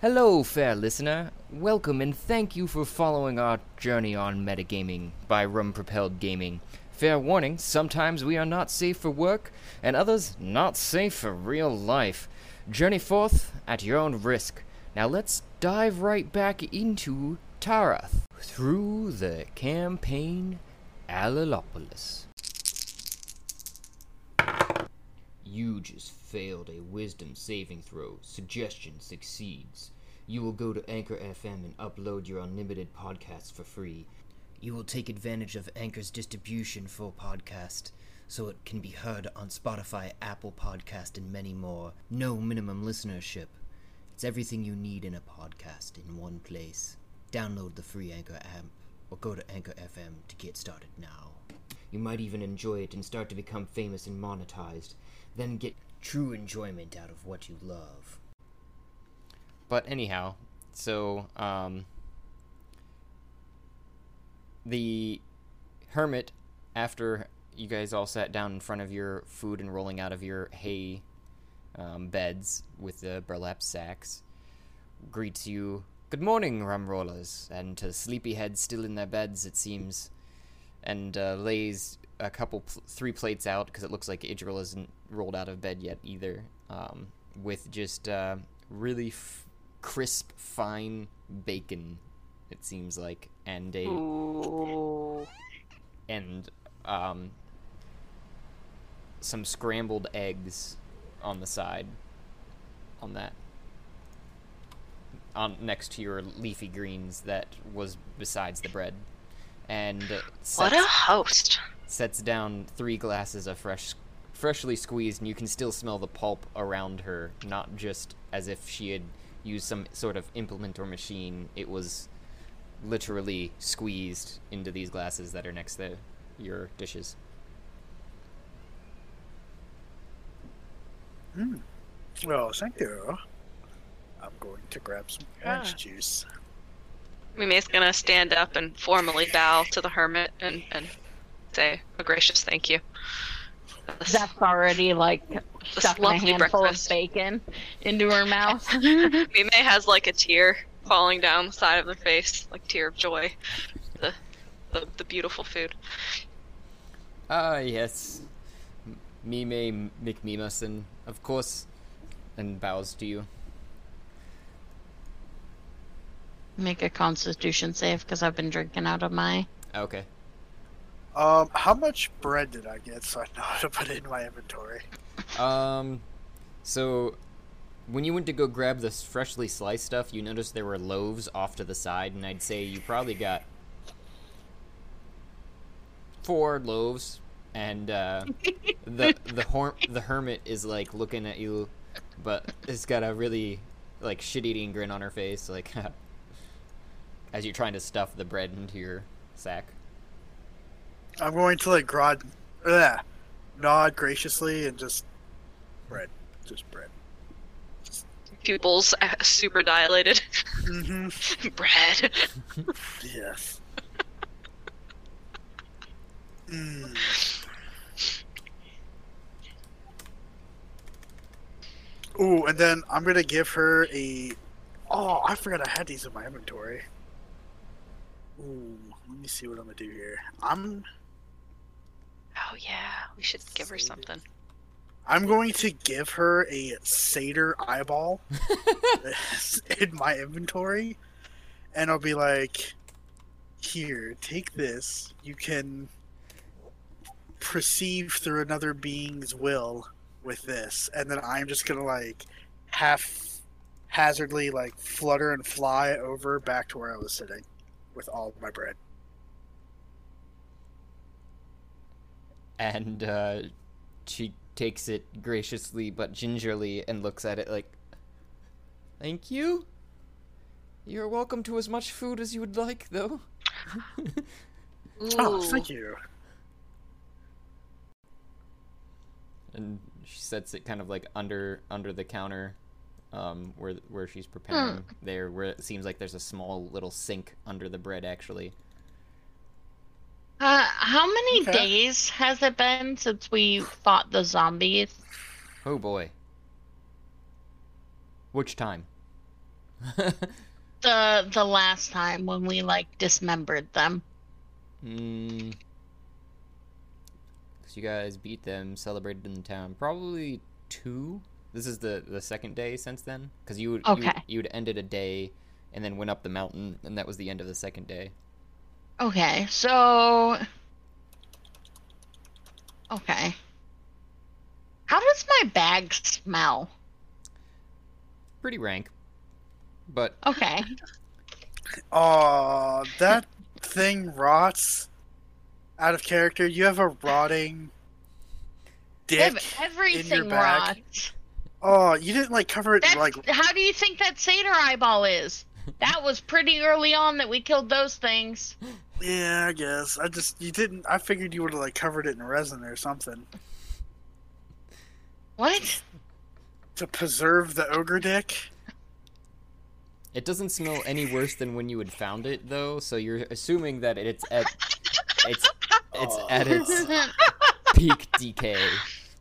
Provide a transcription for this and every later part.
Hello, fair listener. Welcome and thank you for following our journey on metagaming by Rum Propelled Gaming. Fair warning, sometimes we are not safe for work, and others not safe for real life. Journey forth at your own risk. Now let's dive right back into Tarath through the campaign Alilopolis. You just failed a wisdom saving throw. Suggestion succeeds. You will go to Anchor FM and upload your unlimited podcasts for free. You will take advantage of Anchor's distribution for podcast so it can be heard on Spotify, Apple Podcast, and many more. No minimum listenership. It's everything you need in a podcast in one place. Download the free Anchor app or go to Anchor FM to get started now. You might even enjoy it and start to become famous and monetized, then get true enjoyment out of what you love. But anyhow, so um the hermit after you guys all sat down in front of your food and rolling out of your hay um, beds with the burlap sacks greets you good morning rum rollers and to sleepyheads still in their beds it seems and uh, lays a couple pl- three plates out because it looks like Idril isn't rolled out of bed yet either um, with just uh, really f- crisp fine bacon it seems like and a Ooh. and um, some scrambled eggs on the side on that on next to your leafy greens that was besides the bread and uh, What a host. sets down three glasses of fresh freshly squeezed and you can still smell the pulp around her not just as if she had used some sort of implement or machine it was literally squeezed into these glasses that are next to your dishes. Well, thank you. I'm going to grab some orange Ah. juice. Mime's gonna stand up and formally bow to the hermit and, and say a gracious thank you. This- Zep's already like stuffing a handful breakfast. of bacon into her mouth. Mime has like a tear falling down the side of her face, like tear of joy. The the, the beautiful food. Ah, yes. M- Mime McMimason, of course, and bows to you. Make a Constitution save because I've been drinking out of my. Okay. Um, how much bread did I get so I know how to put it in my inventory? Um, so when you went to go grab this freshly sliced stuff, you noticed there were loaves off to the side, and I'd say you probably got four loaves, and uh, the the hor- the hermit is like looking at you, but it's got a really like shit eating grin on her face, like as you're trying to stuff the bread into your sack. I'm going to like grod, ugh, nod graciously and just bread, just bread. Pupils uh, super dilated. Mm-hmm. Bread. Yes. Mm. Ooh, and then I'm gonna give her a. Oh, I forgot I had these in my inventory. Ooh, let me see what I'm gonna do here. I'm Oh yeah, we should give her something. I'm going to give her a satyr eyeball in my inventory, and I'll be like, "Here, take this. You can perceive through another being's will with this." And then I'm just gonna like half hazardly like flutter and fly over back to where I was sitting with all of my bread. And uh, she takes it graciously but gingerly and looks at it like, "Thank you. You're welcome to as much food as you would like, though." Oh, thank you. and she sets it kind of like under under the counter, um, where where she's preparing there, where it seems like there's a small little sink under the bread actually. Uh, how many Okay. days has it been since we fought the zombies? Oh boy. Which time? The the last time when we like dismembered them. Hmm. Because you guys beat them, celebrated in the town. Probably two. This is the the second day since then. Because you would you, Okay. you'd ended a day, and then went up the mountain, and that was the end of the second day. Okay, so Okay. How does my bag smell? Pretty rank. But Okay. Oh, that thing rots. Out of character. You have a rotting dick. Ev- everything bag? rots. Oh, you didn't like cover it That's, like. how do you think that satyr eyeball is? That was pretty early on that we killed those things. Yeah, I guess. I just you didn't. I figured you would have like covered it in resin or something What? to preserve the ogre dick. it doesn't smell any worse than when you had found it, though. So you're assuming that it's at it's it's Oh. at its peak decay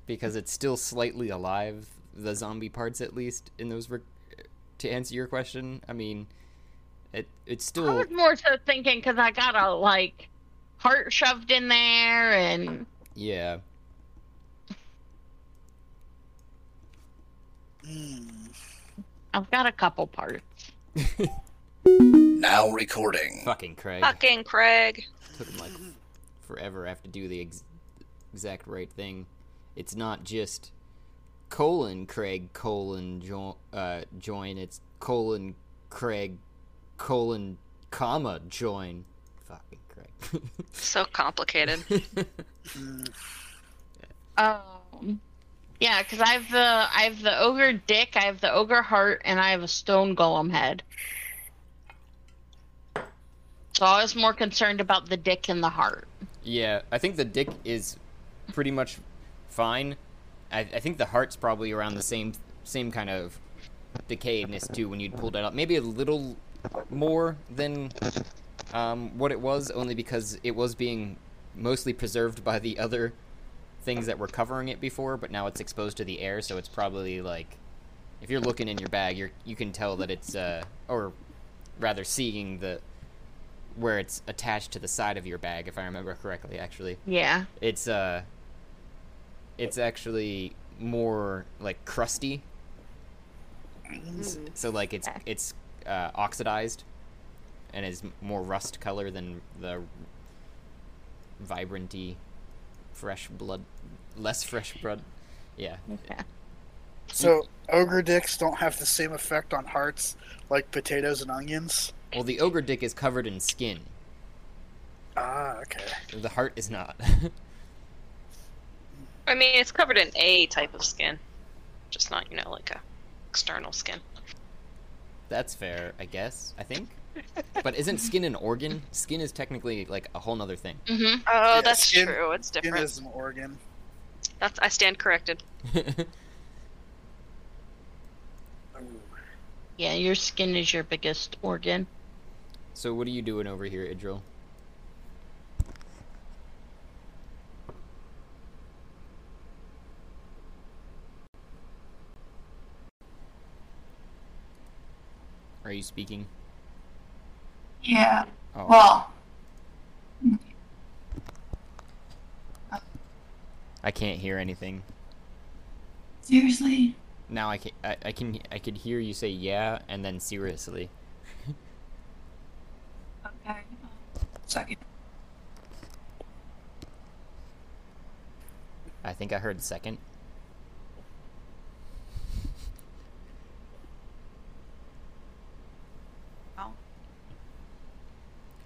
because it's still slightly alive. The zombie parts, at least, in those. Rec- to answer your question, I mean, it it's I still was more so thinking because I got a like heart shoved in there and yeah. I've got a couple parts. Now recording. Fucking Craig. Fucking Craig. Took him like forever. I have to do the ex- exact right thing. It's not just colon Craig colon jo- uh, join. It's colon Craig colon comma join. Fucking Craig. So complicated. Um, yeah, because I have the I have the ogre dick, I have the ogre heart, and I have a stone golem head. So I was more concerned about the dick and the heart. yeah, I think the dick is pretty much fine. I, I think the heart's probably around the same same kind of decayedness too when you pulled it out. Maybe a little more than um, what it was, only because it was being mostly preserved by the other things that were covering it before, but now it's exposed to the air, so it's probably like if you're looking in your bag, you're you can tell that it's uh or rather seeing the where it's attached to the side of your bag, if I remember correctly. Actually, Yeah. it's uh it's actually more like crusty. S- So like it's it's uh, oxidized and is more rust color than the vibranty fresh blood less fresh blood. Yeah. Okay. So ogre dicks don't have the same effect on hearts like potatoes and onions. Well, the ogre dick is covered in skin. Ah, okay. The heart is not. I mean, it's covered in a type of skin, just not, you know, like a external skin. That's fair, I guess. I think. But isn't skin an organ? Skin is technically like a whole nother thing. Mm-hmm. Oh, Yeah, that's skin- true. It's different. Skin different. is an organ. That's I stand corrected. Yeah, your skin is your biggest organ. so what are you doing over here, Idril? Are you speaking? Yeah. Oh, Well, I can't hear anything. seriously. Now I can I, I can I could hear you say yeah and then seriously. Okay. Second. I think I heard second.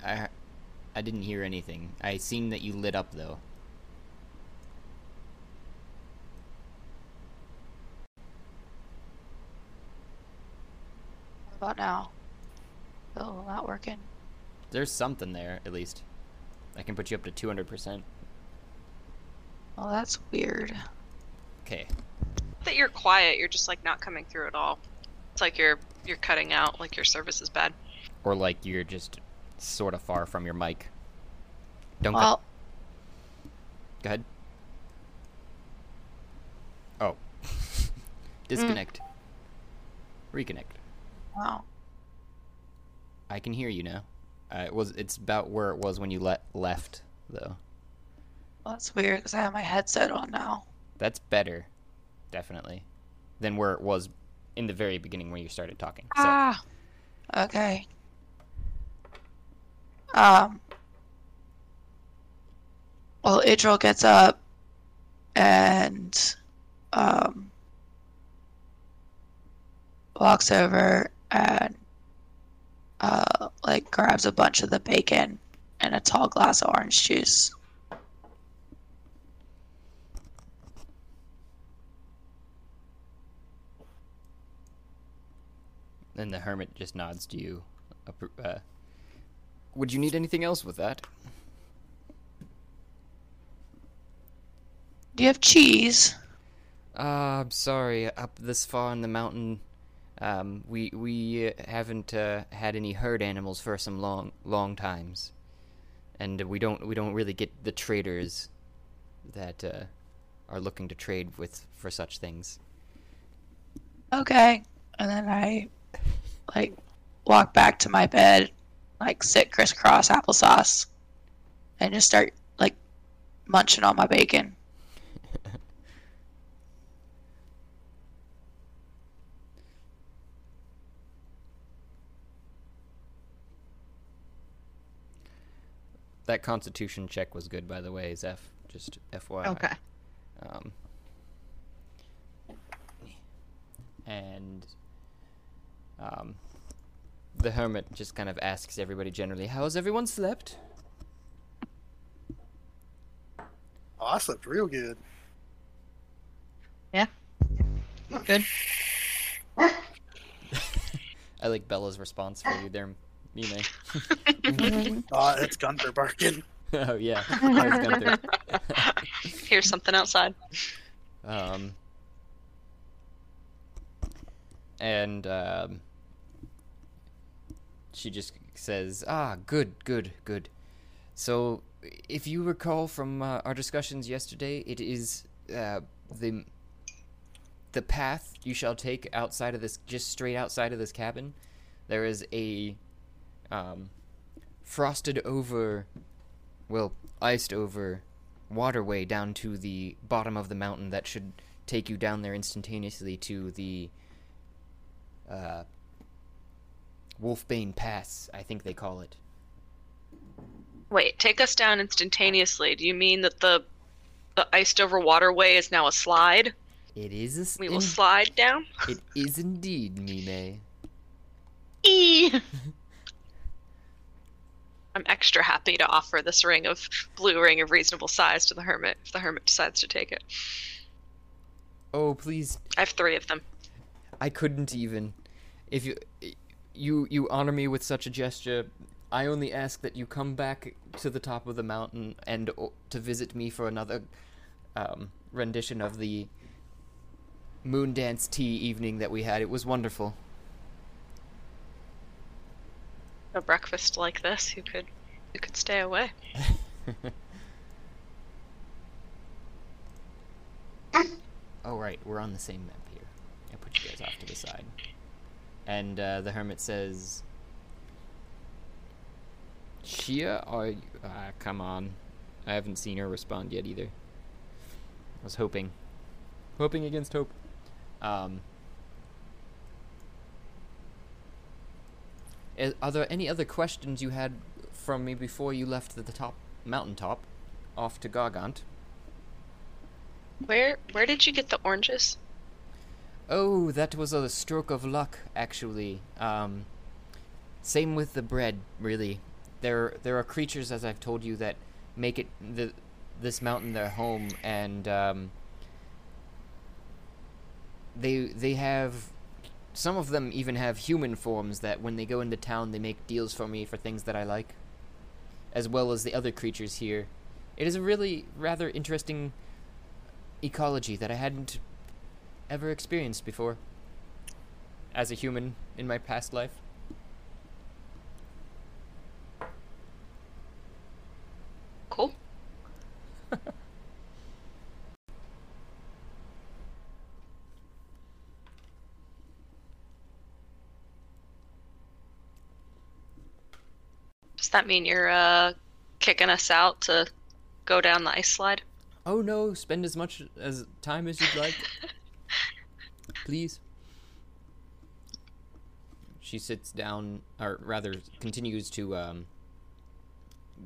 I I didn't hear anything. I seen that you lit up though. What about now? Oh, not working. There's something there at least. I can put you up to 200%. Well, that's weird. Okay. That you're quiet. You're just like not coming through at all. It's like you're you're cutting out. Like your service is bad. Or like you're just sort of far from your mic. Don't Well, go. Go ahead. Oh. Disconnect. Reconnect. wow. I can hear you now. Uh, it was it's about where it was when you let left though. Well, that's weird because I have my headset on now. That's better, definitely, than where it was in the very beginning when you started talking. So Ah. Okay. Um. Well, Idril gets up and um walks over and uh like grabs a bunch of the bacon and a tall glass of orange juice. then the hermit just nods to you. Uh, would you need anything else with that? Do you have cheese? Uh, I'm sorry. Up this far in the mountain, um, we we haven't uh, had any herd animals for some long long times, and we don't we don't really get the traders that uh, are looking to trade with for such things. Okay. And then I like walk back to my bed, like sit crisscross applesauce, and just start like munching on my bacon. That Constitution check was good, by the way, Zeph. Just FYI. Okay. Um, and um, the hermit just kind of asks everybody generally, "How has everyone slept?" Oh, I slept real good. Yeah. Good. I like Bella's response for you there, Mime. Uh, it's Gunther barking. oh yeah, that Gunther. Here's something outside. Um, and um, she just says, "Ah, good, good, good." So, if you recall from uh, our discussions yesterday, it is uh, the the path you shall take outside of this, just straight outside of this cabin. There is a um, frosted over, well, iced over waterway down to the bottom of the mountain that should take you down there instantaneously to the uh, Wolfbane Pass, I think they call it. Wait, take us down instantaneously. Do you mean that the the iced over waterway is now a slide? It is a We will in- slide down? It is indeed, Mime. E. I'm extra happy to offer this ring of blue ring of reasonable size to the hermit if the hermit decides to take it. Oh, please, I have three of them. I couldn't even. If you you you honor me with such a gesture, I only ask that you come back to the top of the mountain and o- to visit me for another um, rendition of the moon dance tea evening that we had. It was wonderful. A breakfast like this, you could you could stay away. oh right, we're on the same map here. I put you guys off to the side. And uh, the hermit says, "Shia, are you... ah, come on? I haven't seen her respond yet either. I was hoping, hoping against hope. Um, i- are there any other questions you had from me before you left the, the top mountaintop, off to Gargant? Where where did you get the oranges? Oh, that was a stroke of luck, actually. Um, same with the bread, really. There, there are creatures, as I've told you, that make it the this mountain their home, and um, they they have some of them even have human forms that when they go into town they make deals for me for things that I like, as well as the other creatures here. It is a really rather interesting ecology that I hadn't ever experienced before as a human in my past life. Cool. Does that mean you're uh kicking us out to go down the ice slide? Oh no, spend as much as time as you'd like. Please. She sits down, or rather, continues to um,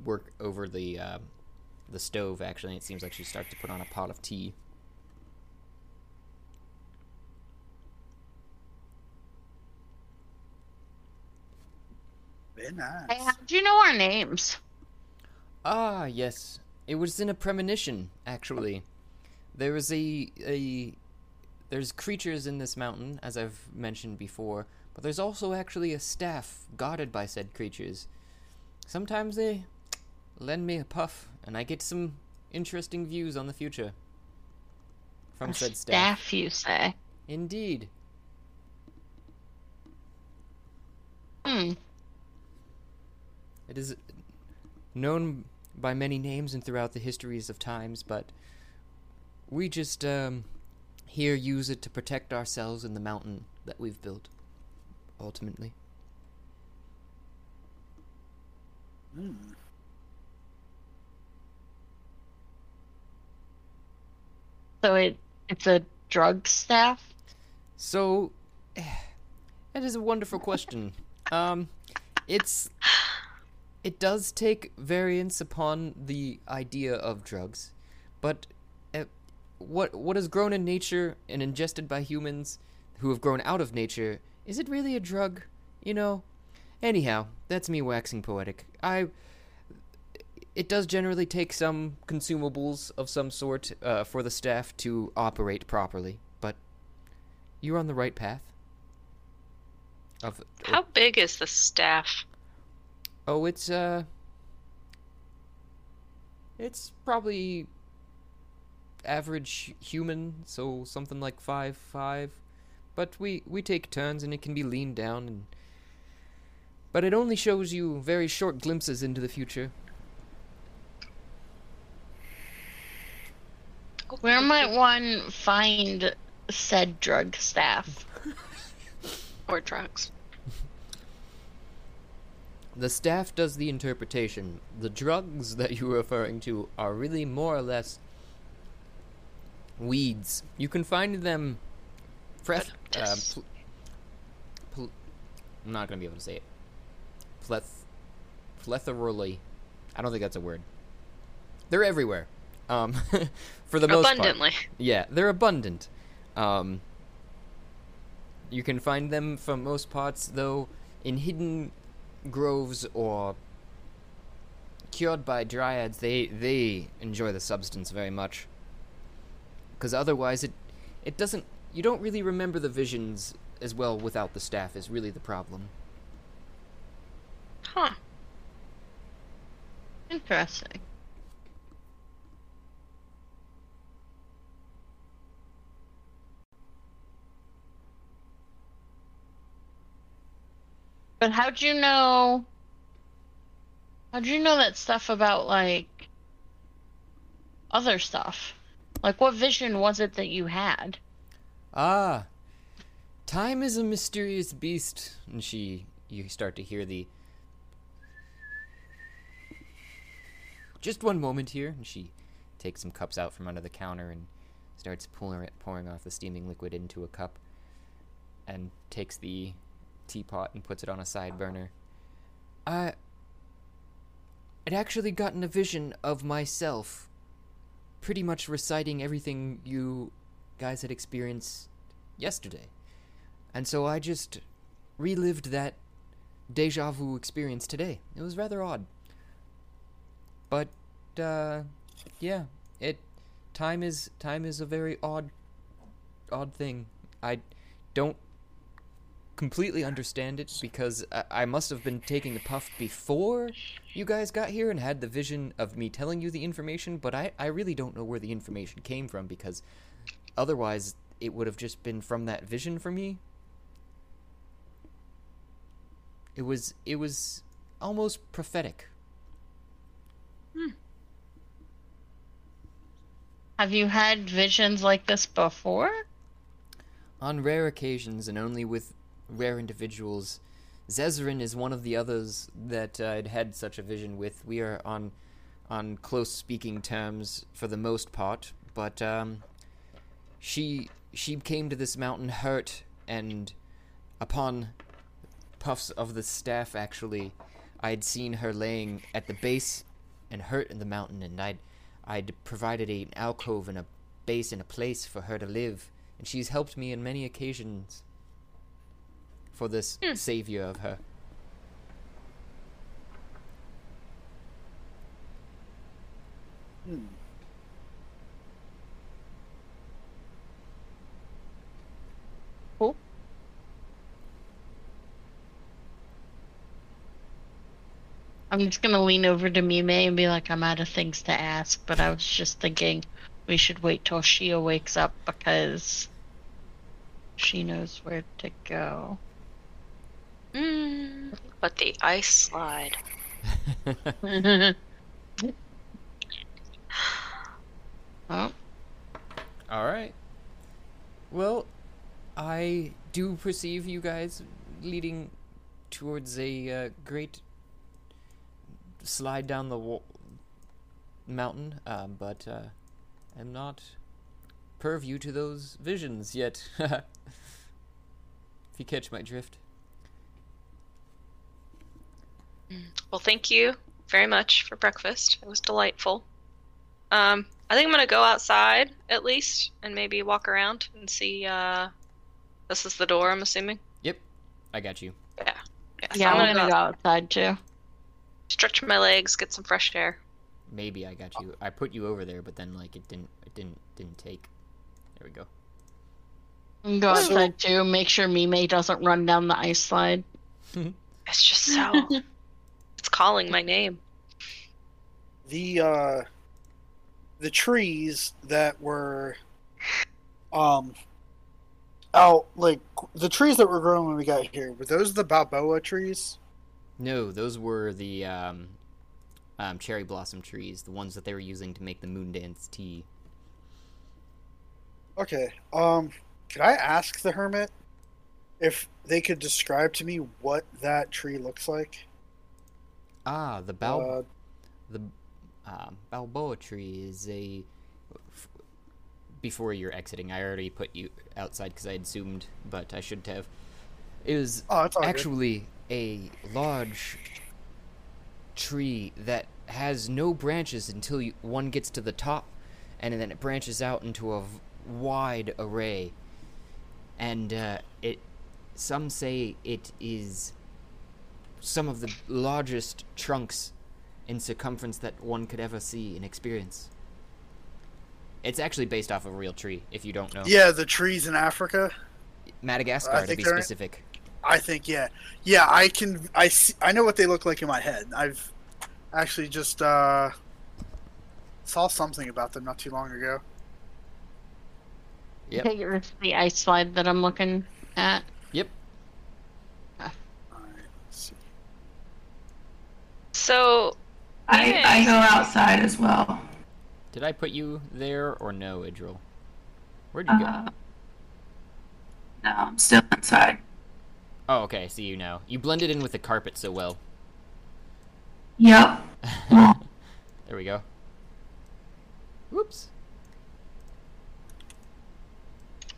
work over the uh, the stove. Actually, it seems like she starts to put on a pot of tea. Very nice. Hey, how'd you know our names? Ah, yes. It was in a premonition, actually. There was a a there's creatures in this mountain, as I've mentioned before, but there's also actually a staff guarded by said creatures. Sometimes they lend me a puff, and I get some interesting views on the future from A said staff. staff, you say? Indeed. Hmm. It is known by many names and throughout the histories of times, but we just um, here use it to protect ourselves in the mountain that we've built. Ultimately, Hmm. So it it's a drug staff. so that is a wonderful question. Um, it's it does take variance upon the idea of drugs, but what what has grown in nature and ingested by humans who have grown out of nature is it really a drug? You know. Anyhow, that's me waxing poetic. I. It does generally take some consumables of some sort uh, for the staff to operate properly, but you're on the right path. Of How big is the staff? Oh, it's uh It's probably average human, so something like five five. But we we take turns and it can be leaned down and but it only shows you very short glimpses into the future. Where might one find said drug staff? Or drugs? The staff does the interpretation. The drugs that you're referring to are really more or less weeds. You can find them fresh. Uh, pl- pl- I'm not gonna be able to say it. Pleth, plethorally. I don't think that's a word. They're everywhere. Um, for the most part. Abundantly. Yeah, they're abundant. Um, you can find them for most parts, though, in hidden groves or cured by dryads. They they enjoy the substance very much. Because otherwise, it it doesn't. You don't really remember the visions as well without the staff. Is really the problem. Huh. Interesting. But how'd you know? How'd you know that stuff about like other stuff? Like, what vision was it that you had? Ah, time is a mysterious beast, and she. You start to hear the. Just one moment here, and she takes some cups out from under the counter and starts pouring pouring off the steaming liquid into a cup, and takes the teapot and puts it on a side burner. I. I'd actually gotten a vision of myself, pretty much reciting everything you guys had experienced yesterday. And so I just relived that deja vu experience today. It was rather odd. But uh yeah, it time is time is a very odd odd thing. I don't completely understand it because I, I must have been taking a puff before you guys got here and had the vision of me telling you the information, but I, I really don't know where the information came from because otherwise it would have just been from that vision for me. It was it was almost prophetic. Hmm. Have you had visions like this before? On rare occasions and only with rare individuals, Zezerin is one of the others that uh, I'd had such a vision with. We are on on close speaking terms for the most part, but um, she she came to this mountain hurt, and upon puffs of the staff, actually, I'd seen her laying at the base and hurt in the mountain, and I'd I'd provided a, an alcove and a base and a place for her to live, and she's helped me on many occasions for this savior of her. Hmm. I'm just gonna lean over to Mime and be like, I'm out of things to ask, but I was just thinking we should wait till Shia wakes up because she knows where to go. Mm, but the ice slide. oh, All right. Well, I do perceive you guys leading towards a uh, great slide down the wa- mountain, uh, but uh, am not purview to those visions yet. if you catch my drift. Well, thank you very much for breakfast. It was delightful. Um, I think I'm gonna go outside at least and maybe walk around and see. Uh, this is the door, I'm assuming. Yep, I got you. Yeah. Yeah. so yeah, I'm I'm gonna gonna go go outside too. stretch my legs, get some fresh air. Maybe I got you. I put you over there, but then like it didn't. It didn't. Didn't take. There we go. And go So- outside too. Make sure Mime doesn't run down the ice slide. It's just so. it's calling my name. the uh the trees that were um out like the trees that were growing when we got here were those the balboa trees No, those were the um, um, cherry blossom trees, the ones that they were using to make the moon dance tea. okay um could i ask the hermit if they could describe to me what that tree looks like Ah, the bal uh, the um, Balboa tree is a. f- Before you're exiting, I already put you outside because I had zoomed, but I shouldn't have. It was oh it's good. actually a large tree that has no branches until you, one gets to the top, and then it branches out into a v- wide array. And uh, it, some say it is some of the largest trunks in circumference that one could ever see and experience. It's actually based off of a real tree, if you don't know. yeah the trees in africa Madagascar, I to think be specific. i think yeah yeah i can i see, i know what they look like in my head i've actually just uh saw something about them not too long ago Yep. Take it with the ice slide that I'm looking at. Yep. all right let's see. So I, Yes. I go outside as well. Did I put you there or no, Idril? Where'd you go? Uh, no, I'm still inside. Oh, okay, I see you now. You blended in with the carpet so well. Yep. there we go. Whoops.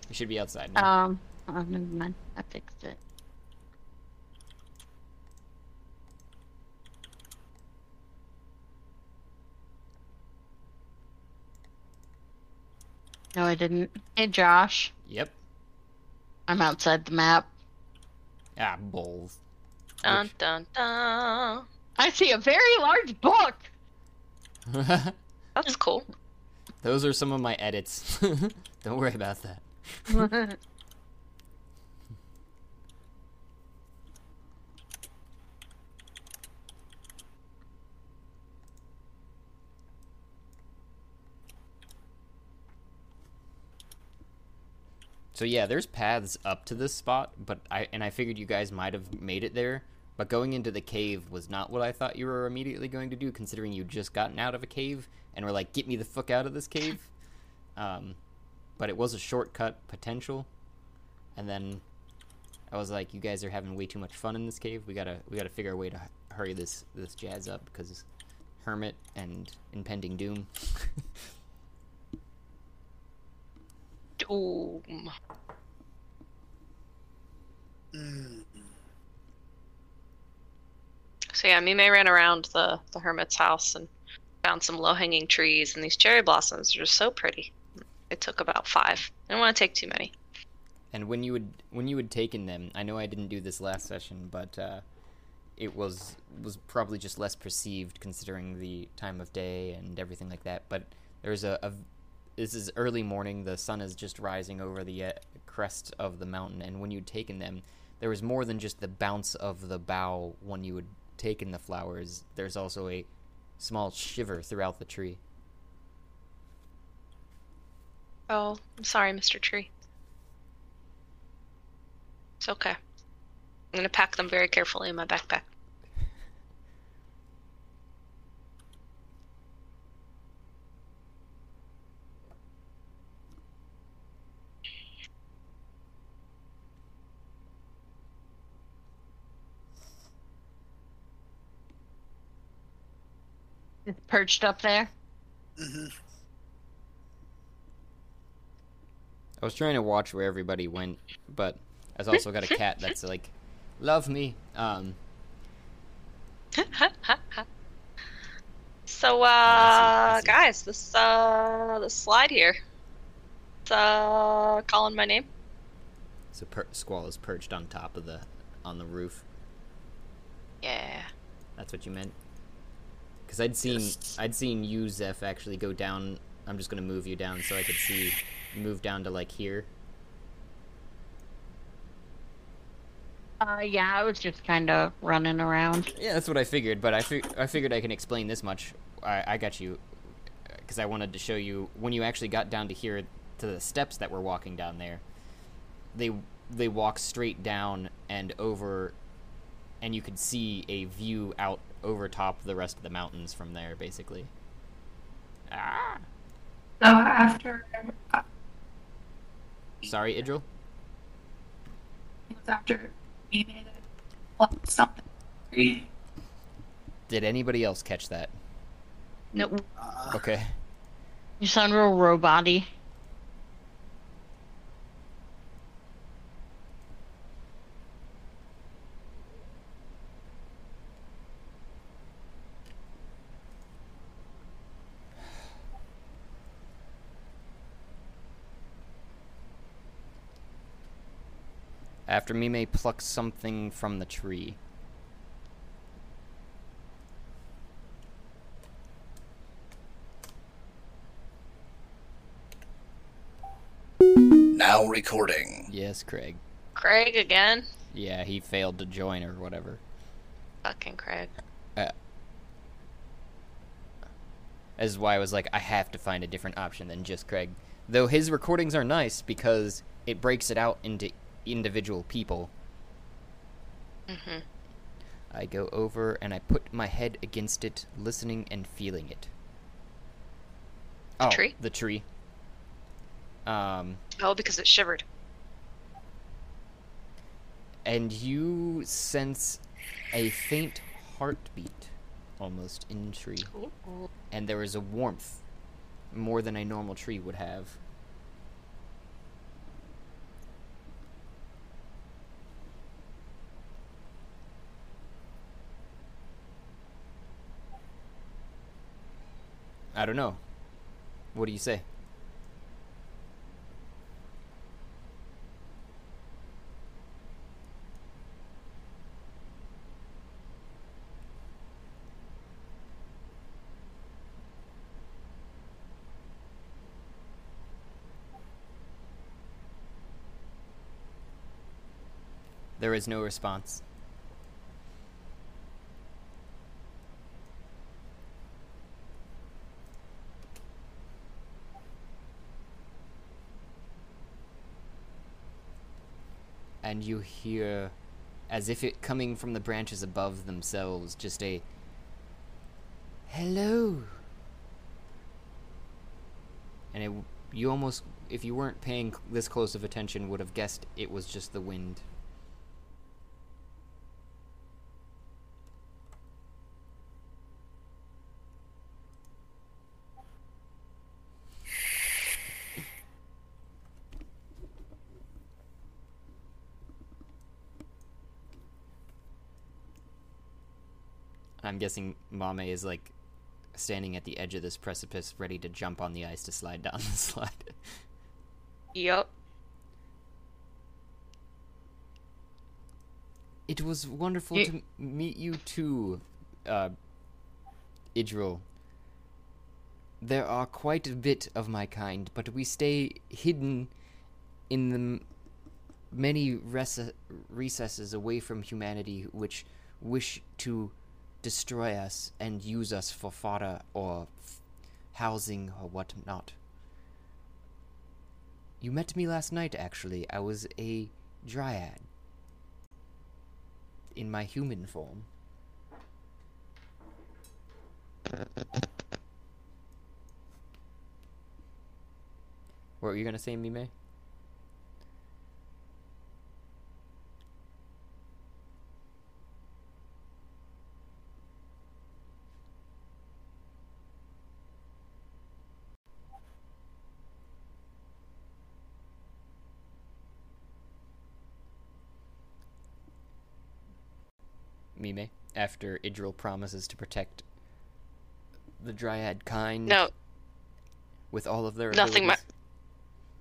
You should be outside now. Um, oh, never mind. I fixed it. No, I didn't. Hey, Josh. yep. I'm outside the map. Ah, bulls. dun dun dun. I see a very large book. That's cool. Those are some of my edits. Don't worry about that. So yeah, there's paths up to this spot, but I and I figured you guys might have made it there. But going into the cave was not what I thought you were immediately going to do, considering you just gotten out of a cave and were like, "Get me the fuck out of this cave." Um, but it was a shortcut potential, and then I was like, you guys are having way too much fun in this cave. We gotta we gotta figure a way to hurry this this jazz up because hermit and impending doom. Doom. Mm. So yeah, Mime ran around the the hermit's house and found some low hanging trees, and these cherry blossoms are just so pretty. It took about five. I didn't want to take too many. And when you would when you had taken them, I know I didn't do this last session, but uh, it was was probably just less perceived considering the time of day and everything like that. But there's a, a this is early morning. The sun is just rising over the uh, crest of the mountain, and when you'd taken them, there was more than just the bounce of the bough when you had taken the flowers. There's also a small shiver throughout the tree. Oh, I'm sorry, Mr. Tree. It's okay. I'm gonna pack them very carefully in my backpack. It's perched up there. hmm I was trying to watch where everybody went, but I've also got a cat that's like, "Love me." Um, so, I uh, see, I see. guys, this uh, this slide here. It's uh, calling my name. so per- Squall is perched on top of the on the roof. Yeah. That's what you meant. Because I'd seen Yes. I'd seen you, Zeph, actually go down. I'm just gonna move you down so I could see. Move down to like here. Uh, yeah, I was just kind of running around. Yeah, that's what I figured. But I fig- I figured I can explain this much. I I got you. Because I wanted to show you when you actually got down to here to the steps that we're walking down there. They they walk straight down and over, and you could see a view out over top the rest of the mountains from there, basically. Ah. So after uh, Sorry, Idril. it was after we made it something. Did anybody else catch that? No, Uh, Okay. you sound real robot-y. After Mime plucks something from the tree. Now recording. Yes, Craig. Craig again. Yeah, he failed to join or whatever. Fucking Craig. This is why I was like, I have to find a different option than just Craig. Though his recordings are nice because it breaks it out into individual people. hmm I go over and I put my head against it, listening and feeling it. The oh, tree? The tree. Um, Oh, because it shivered. and you sense a faint heartbeat almost in the tree. Ooh. And there is a warmth more than a normal tree would have. I don't know. What do you say? There is no response. And you hear, as if it coming from the branches above themselves, just a hello. And it, you almost, if you weren't paying this close of attention, would have guessed it was just the wind. I'm guessing Mame is like standing at the edge of this precipice, ready to jump on the ice to slide down the slide. yep. It was wonderful You- to meet you too, uh, Idril. There are quite a bit of my kind, but we stay hidden in the m- many rece- recesses away from humanity which wish to destroy us and use us for fodder or f- housing or whatnot. You met me last night, actually. I was a dryad in my human form. What were you gonna say, Mime? Mime, after Idril promises to protect the Dryad kind No, with all of their Nothing abilities.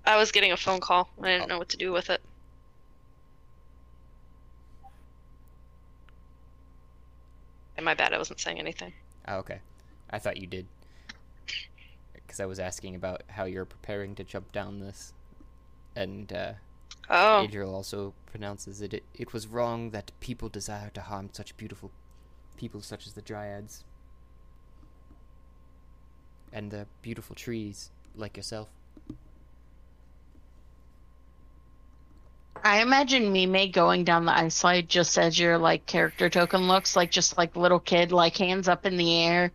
I was getting a phone call. I didn't Oh. know what to do with it. And my bad, I wasn't saying anything. Oh, okay. I thought you did. Because I was asking about how you're preparing to jump down this. And uh, Oh, Adriel also pronounces it, it it was wrong that people desire to harm such beautiful people such as the Dryads. And the beautiful trees like yourself. I imagine Mime going down the ice slide just as your like character token looks like just like little kid, like hands up in the air.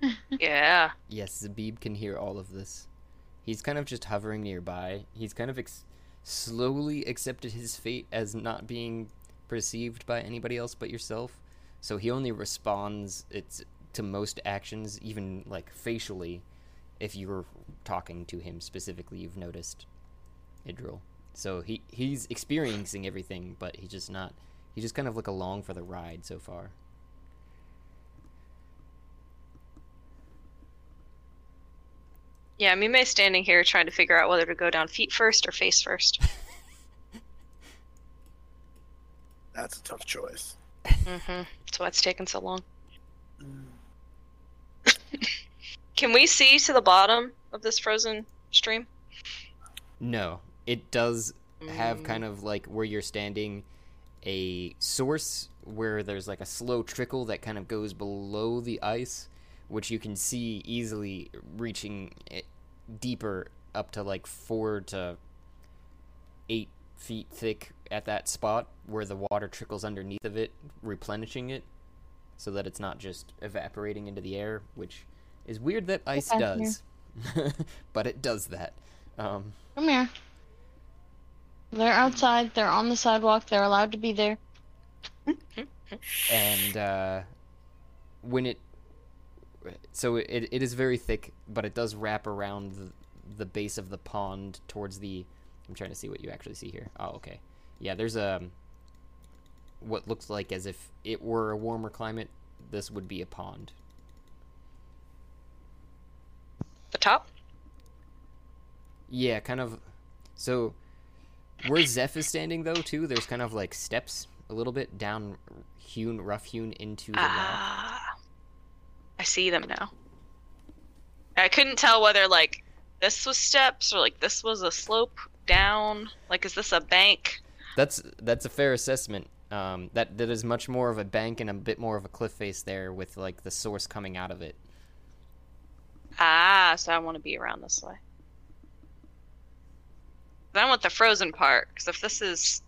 yeah. Yes, Zabib can hear all of this. He's kind of just hovering nearby. He's kind of ex- slowly accepted his fate as not being perceived by anybody else but yourself. So he only responds it's to most actions, even like facially, if you're talking to him specifically. You've noticed, Idril. So he he's experiencing everything, but he's just not. He's just kind of like along for the ride so far. Yeah, Mime's standing here trying to figure out whether to go down feet first or face first. That's a tough choice. Mm-hmm. That's why it's taken so long. Can we see to the bottom of this frozen stream? No, it does have Mm. kind of like where you're standing a source where there's like a slow trickle that kind of goes below the ice, which you can see easily reaching it deeper up to like four to eight feet thick at that spot where the water trickles underneath of it, replenishing it so that it's not just evaporating into the air, which is weird that ice Okay, does. but it does that. Um, Come here. They're outside. They're on the sidewalk. They're allowed to be there. and uh, when it so it, it is very thick but it does wrap around the, the base of the pond towards the i'm trying to see what you actually see here oh okay yeah there's a what looks like as if it were a warmer climate this would be a pond The top? yeah kind of so where zeph is standing though too there's kind of like steps a little bit down hewn rough hewn into the rock Ah, I see them now. I couldn't tell whether like this was steps or like this was a slope down. Like, is this a bank? That's that's a fair assessment. Um, that that is much more of a bank and a bit more of a cliff face there, with like the source coming out of it. Ah, so I want to be around this way. Then I want the frozen part because if this is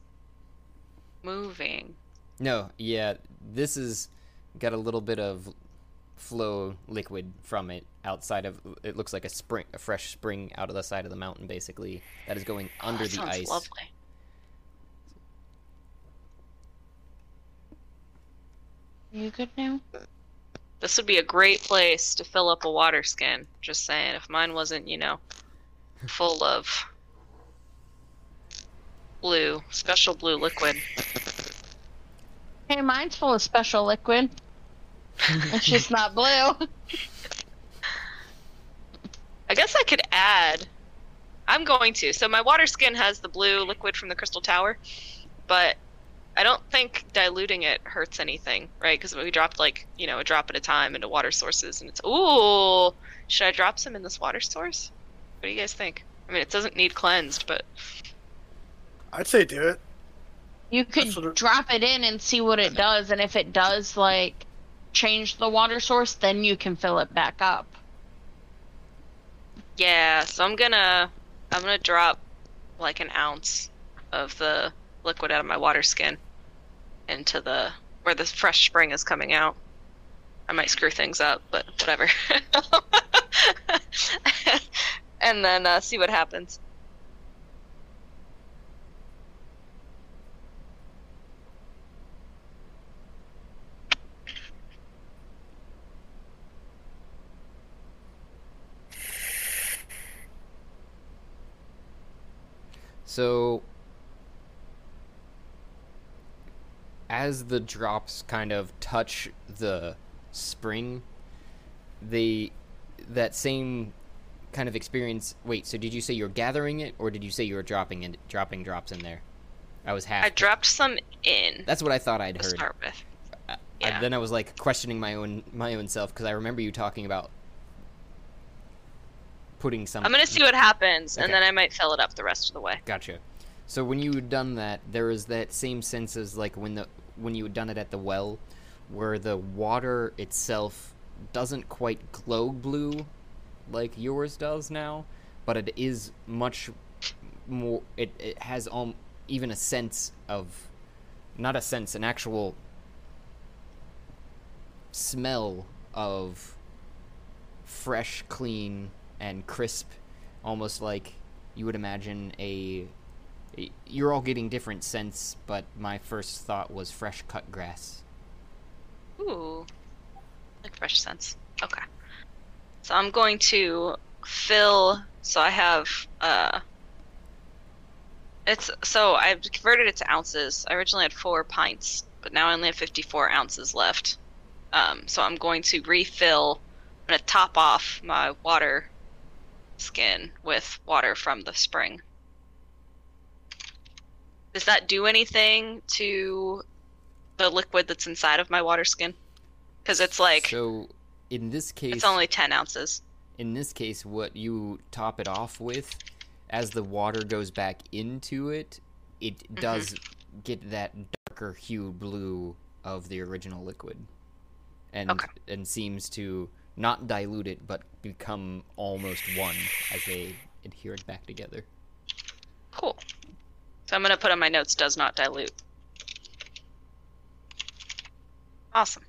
moving, No, yeah, this is got a little bit of flow liquid from it outside of. It looks like a spring, a fresh spring out of the side of the mountain, basically that is going Oh, under that the ice. Lovely. You good now? This would be a great place to fill up a water skin. Just saying, if mine wasn't, you know, full of blue, special blue liquid. Hey, mine's full of special liquid. It's just not blue. I guess I could add. I'm going to. So my water skin has the blue liquid from the crystal tower, but I don't think diluting it hurts anything, right? Because we dropped like you know a drop at a time into water sources, and it's ooh. Should I drop some in this water source? What do you guys think? I mean, it doesn't need cleansed, but I'd say do it. You could That's what it- drop it in and see what it does, and if it does like change the water source, then you can fill it back up. yeah. So I'm gonna I'm gonna drop like an ounce of the liquid out of my water skin into the where the fresh spring is coming out. I might screw things up, but whatever. and then uh, see what happens. So, as the drops kind of touch the spring, they that same kind of experience. Wait, so did you say you're gathering it, or did you say you were dropping it, dropping drops in there? I was half. I dropped some in That's what I thought I'd heard. start with. I- yeah. then I was like questioning my own my own self because I remember you talking about putting some. I'm gonna see what happens, and then I might fill it up the rest of the way. Gotcha. So when you had done that, there was that same sense as like when the when you had done it at the well, where the water itself doesn't quite glow blue like yours does now, but it is much more. It it has um even a sense of, not a sense, an actual smell of fresh, clean, and crisp, almost like you would imagine a. You're all getting different scents, but my first thought was fresh cut grass. Ooh, like fresh scents. Okay. So I'm going to fill. So I have. uh It's so I've converted it to ounces. I originally had four pints, but now I only have 54 ounces left. Um, so I'm going to refill. I'm to top off my water skin with water from the spring. Does that do anything to the liquid that's inside of my water skin? Because it's like so, in this case, it's only 10 ounces. in this case, what you top it off with, as the water goes back into it, it mm-hmm. does get that darker hue blue of the original liquid, and Okay. and seems to not dilute it, but become almost one as they adhere it back together. Cool. So I'm going to put on my notes does not dilute. Awesome.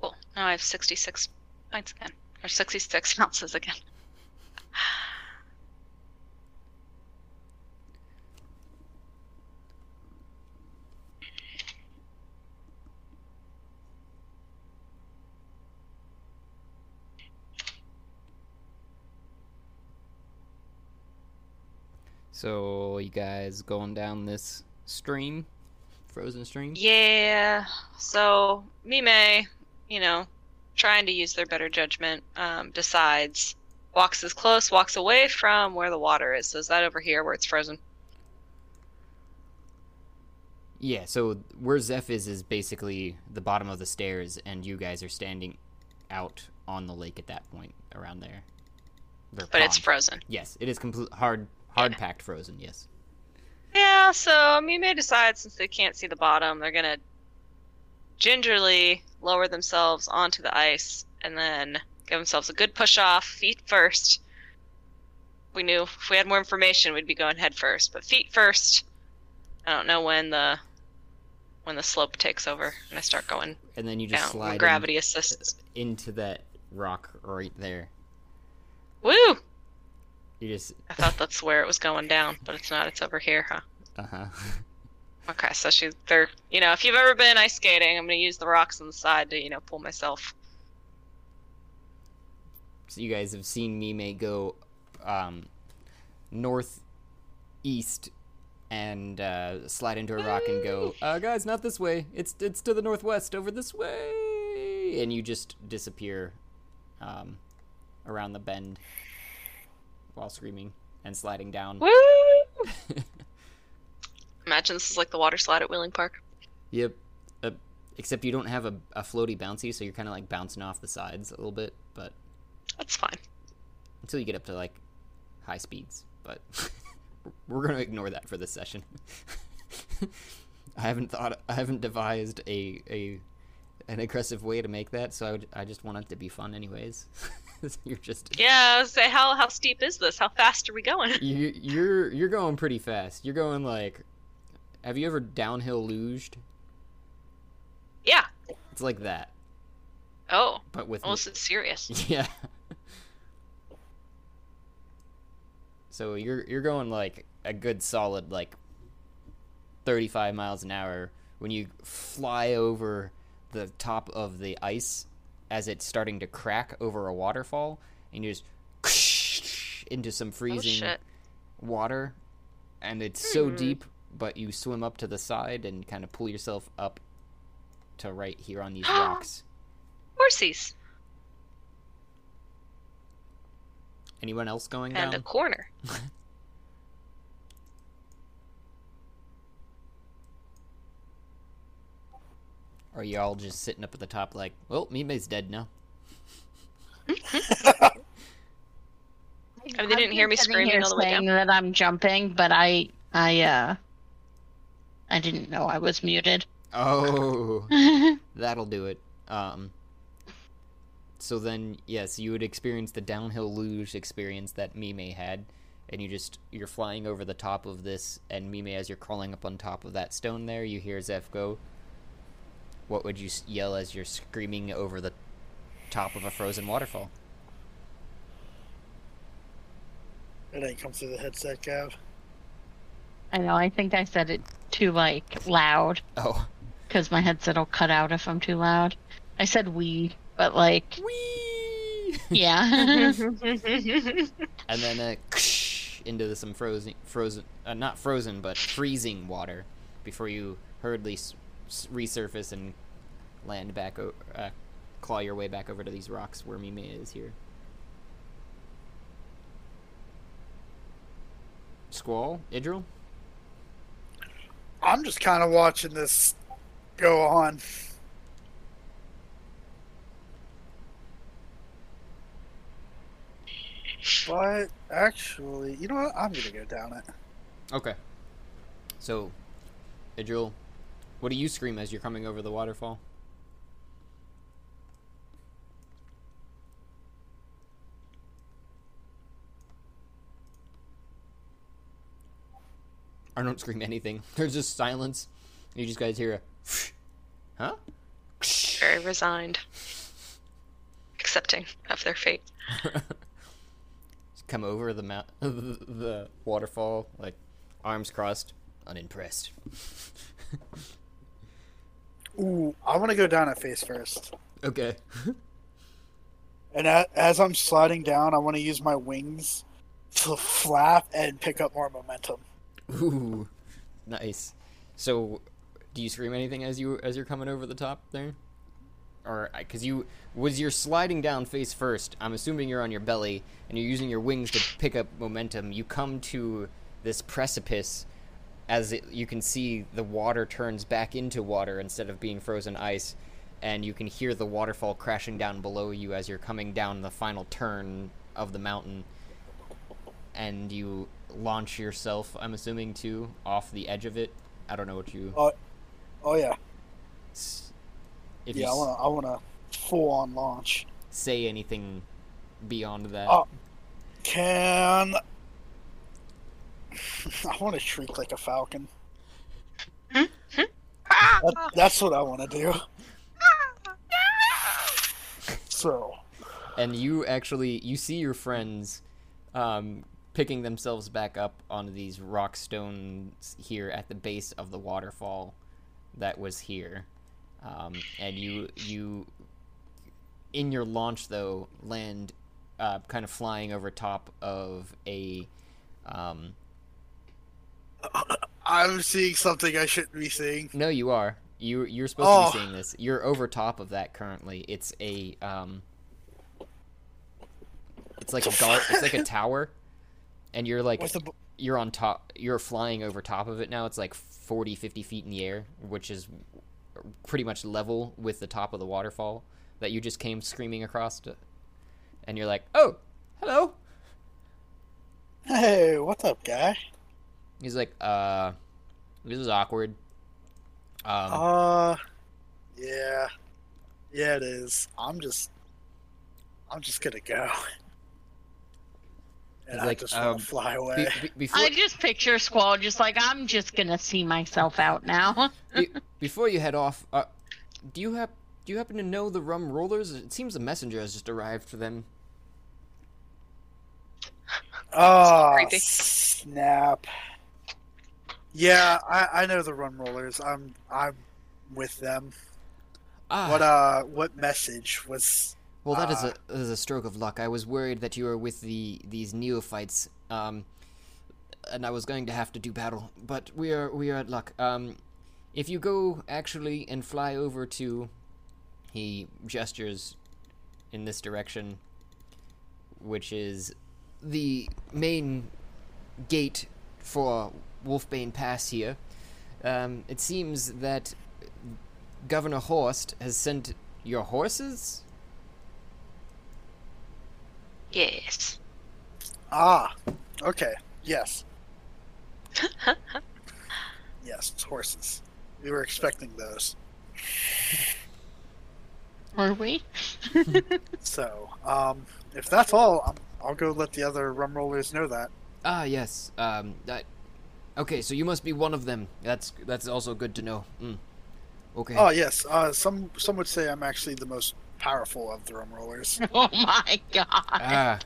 Cool. Now I have 66 pints again. Or 66 ounces again. So you guys going down this stream, frozen stream? Yeah. So Mime, you know, trying to use their better judgment, um, decides walks as close, walks away from where the water is. So is that over here where it's frozen? Yeah, so where Zeph is is basically the bottom of the stairs, and you guys are standing out on the lake at that point, around there. But it's frozen. Yes, it is complete hard, hard packed frozen. Yes. Yeah, so Mime decide since they can't see the bottom, they're gonna gingerly lower themselves onto the ice and then give themselves a good push off, feet first. We knew if we had more information, we'd be going head first, but feet first. I don't know when the when the slope takes over and I start going And then you just down. slide When in- gravity assists. into that rock right there. Woo! You just I thought that's where it was going down, but it's not. It's over here, huh? uh huh. Okay, so she's they're you know if you've ever been ice skating, I'm gonna use the rocks on the side to you know pull myself. so you guys have seen Mime go um, northeast and uh, slide into a rock and go, uh, guys, not this way. It's it's to the northwest, over this way, and you just disappear um, around the bend while screaming and sliding down. Woo! Imagine this is like the water slide at Wheeling Park. Yep. Uh, except you don't have a, a floaty bouncy, so you're kind of like bouncing off the sides a little bit, but That's fine. until you get up to like high speeds. But we're gonna ignore that for this session. I haven't thought, I haven't devised a a an aggressive way to make that, so I, would, I just want it to be fun, anyways. you're just Yeah, say how how steep is this? How fast are we going? you, you're you're going pretty fast. You're going like, have you ever downhill luged? Yeah. It's like that, Oh, but with this is serious. Yeah. So you're you're going like a good solid like 35 miles an hour when you fly over the top of the ice as it's starting to crack over a waterfall and you just into some Oh freezing shit. water and it's so Hmm. deep but you swim up to the side and kind of pull yourself up to right here on these rocks. Horsies Anyone else going and down? a corner. Or are you all just sitting up at the top like, well, Mime's dead now? I mean, they didn't hear me screaming here all the way saying down. that I'm jumping, but I, I, uh, I didn't know I was muted. Oh, that'll do it. Um, so then, yes, you would experience the downhill luge experience that Mime had, and you just you're flying over the top of this, and Mime, as you're crawling up on top of that stone there, you hear Zeph go. What would you yell as you're screaming over the top of a frozen waterfall? It ain't come through the headset, Gav. I know. I think I said it too like loud Oh, because my headset will cut out if I'm too loud. I said we, but like, wee! yeah. and then uh, into the, some frozen, frozen, uh, not frozen, but freezing water before you hurriedly s- s- resurface and land back, o- uh, claw your way back over to these rocks where Mime is here. Squall, Idril, I'm just kind of watching this go on. But actually, you know what? I'm gonna go down it. Okay. So, Idril, what do you scream as you're coming over the waterfall? I don't scream anything. There's just silence. You just guys hear a, huh? Very resigned, accepting of their fate. Come over the mount, the waterfall, like arms crossed, unimpressed. Ooh, I want to go down at face first. Okay. And as I'm sliding down, I want to use my wings to flap and pick up more momentum. Ooh, nice. So, do you scream anything as you as you're coming over the top there, or because you was you're sliding down face first? I'm assuming you're on your belly and you're using your wings to pick up momentum. You come to this precipice, as it, you can see the water turns back into water instead of being frozen ice, and you can hear the waterfall crashing down below you as you're coming down the final turn of the mountain and you launch yourself, I'm assuming, too, off the edge of it. I don't know what you. Oh, oh yeah, If yeah. I want to. I want to full on launch. say anything beyond that. Oh. Can I want to shriek like a falcon? That, that's what I want to do. So, and you actually you see your friends um, picking themselves back up onto these rock stones here at the base of the waterfall that was here um, and you you in your launch though land uh, kind of flying over top of a um, I'm seeing something I shouldn't be seeing. No, you are. You you're supposed Oh. to be seeing this. You're over top of that currently. It's a um. It's like a guard. It's like a tower, and you're like the, you're on top. You're flying over top of it now. It's like 40, 50 feet in the air, which is pretty much level with the top of the waterfall that you just came screaming across. To, and you're like, oh, hello. hey, what's up, guy? He's like, uh, this is awkward. Um, Uh, yeah, yeah, it is. I'm just, I'm just gonna go. And He's I like, just um, want to fly away. be- before, I just picture Squall just like I'm just gonna see myself out now. be- before you head off, uh, do you have do you happen to know the rum rollers? It seems a messenger has just arrived for them. Oh, snap. Yeah, I, I know the rum rollers. I'm I'm with them. Ah, What uh what message was well, that is ah. a is a stroke of luck. I was worried that you were with the these neophytes, um, and I was going to have to do battle. But we are we are at luck. Um, if you go actually and fly over to, he gestures in this direction, which is the main gate for Wolfbane Pass here. Um, it seems that Governor Horst has sent your horses. Yes. Ah, okay. Yes. yes, horses. We were expecting those. Were we? So, um, if that's all, I'm, I'll go let the other rum rollers know that. Ah, yes. Um, that. Okay, so you must be one of them. That's that's also good to know. Mm. Okay. Oh yes, uh, some some would say I'm actually the most powerful of the rum rollers. Oh my god. Ah,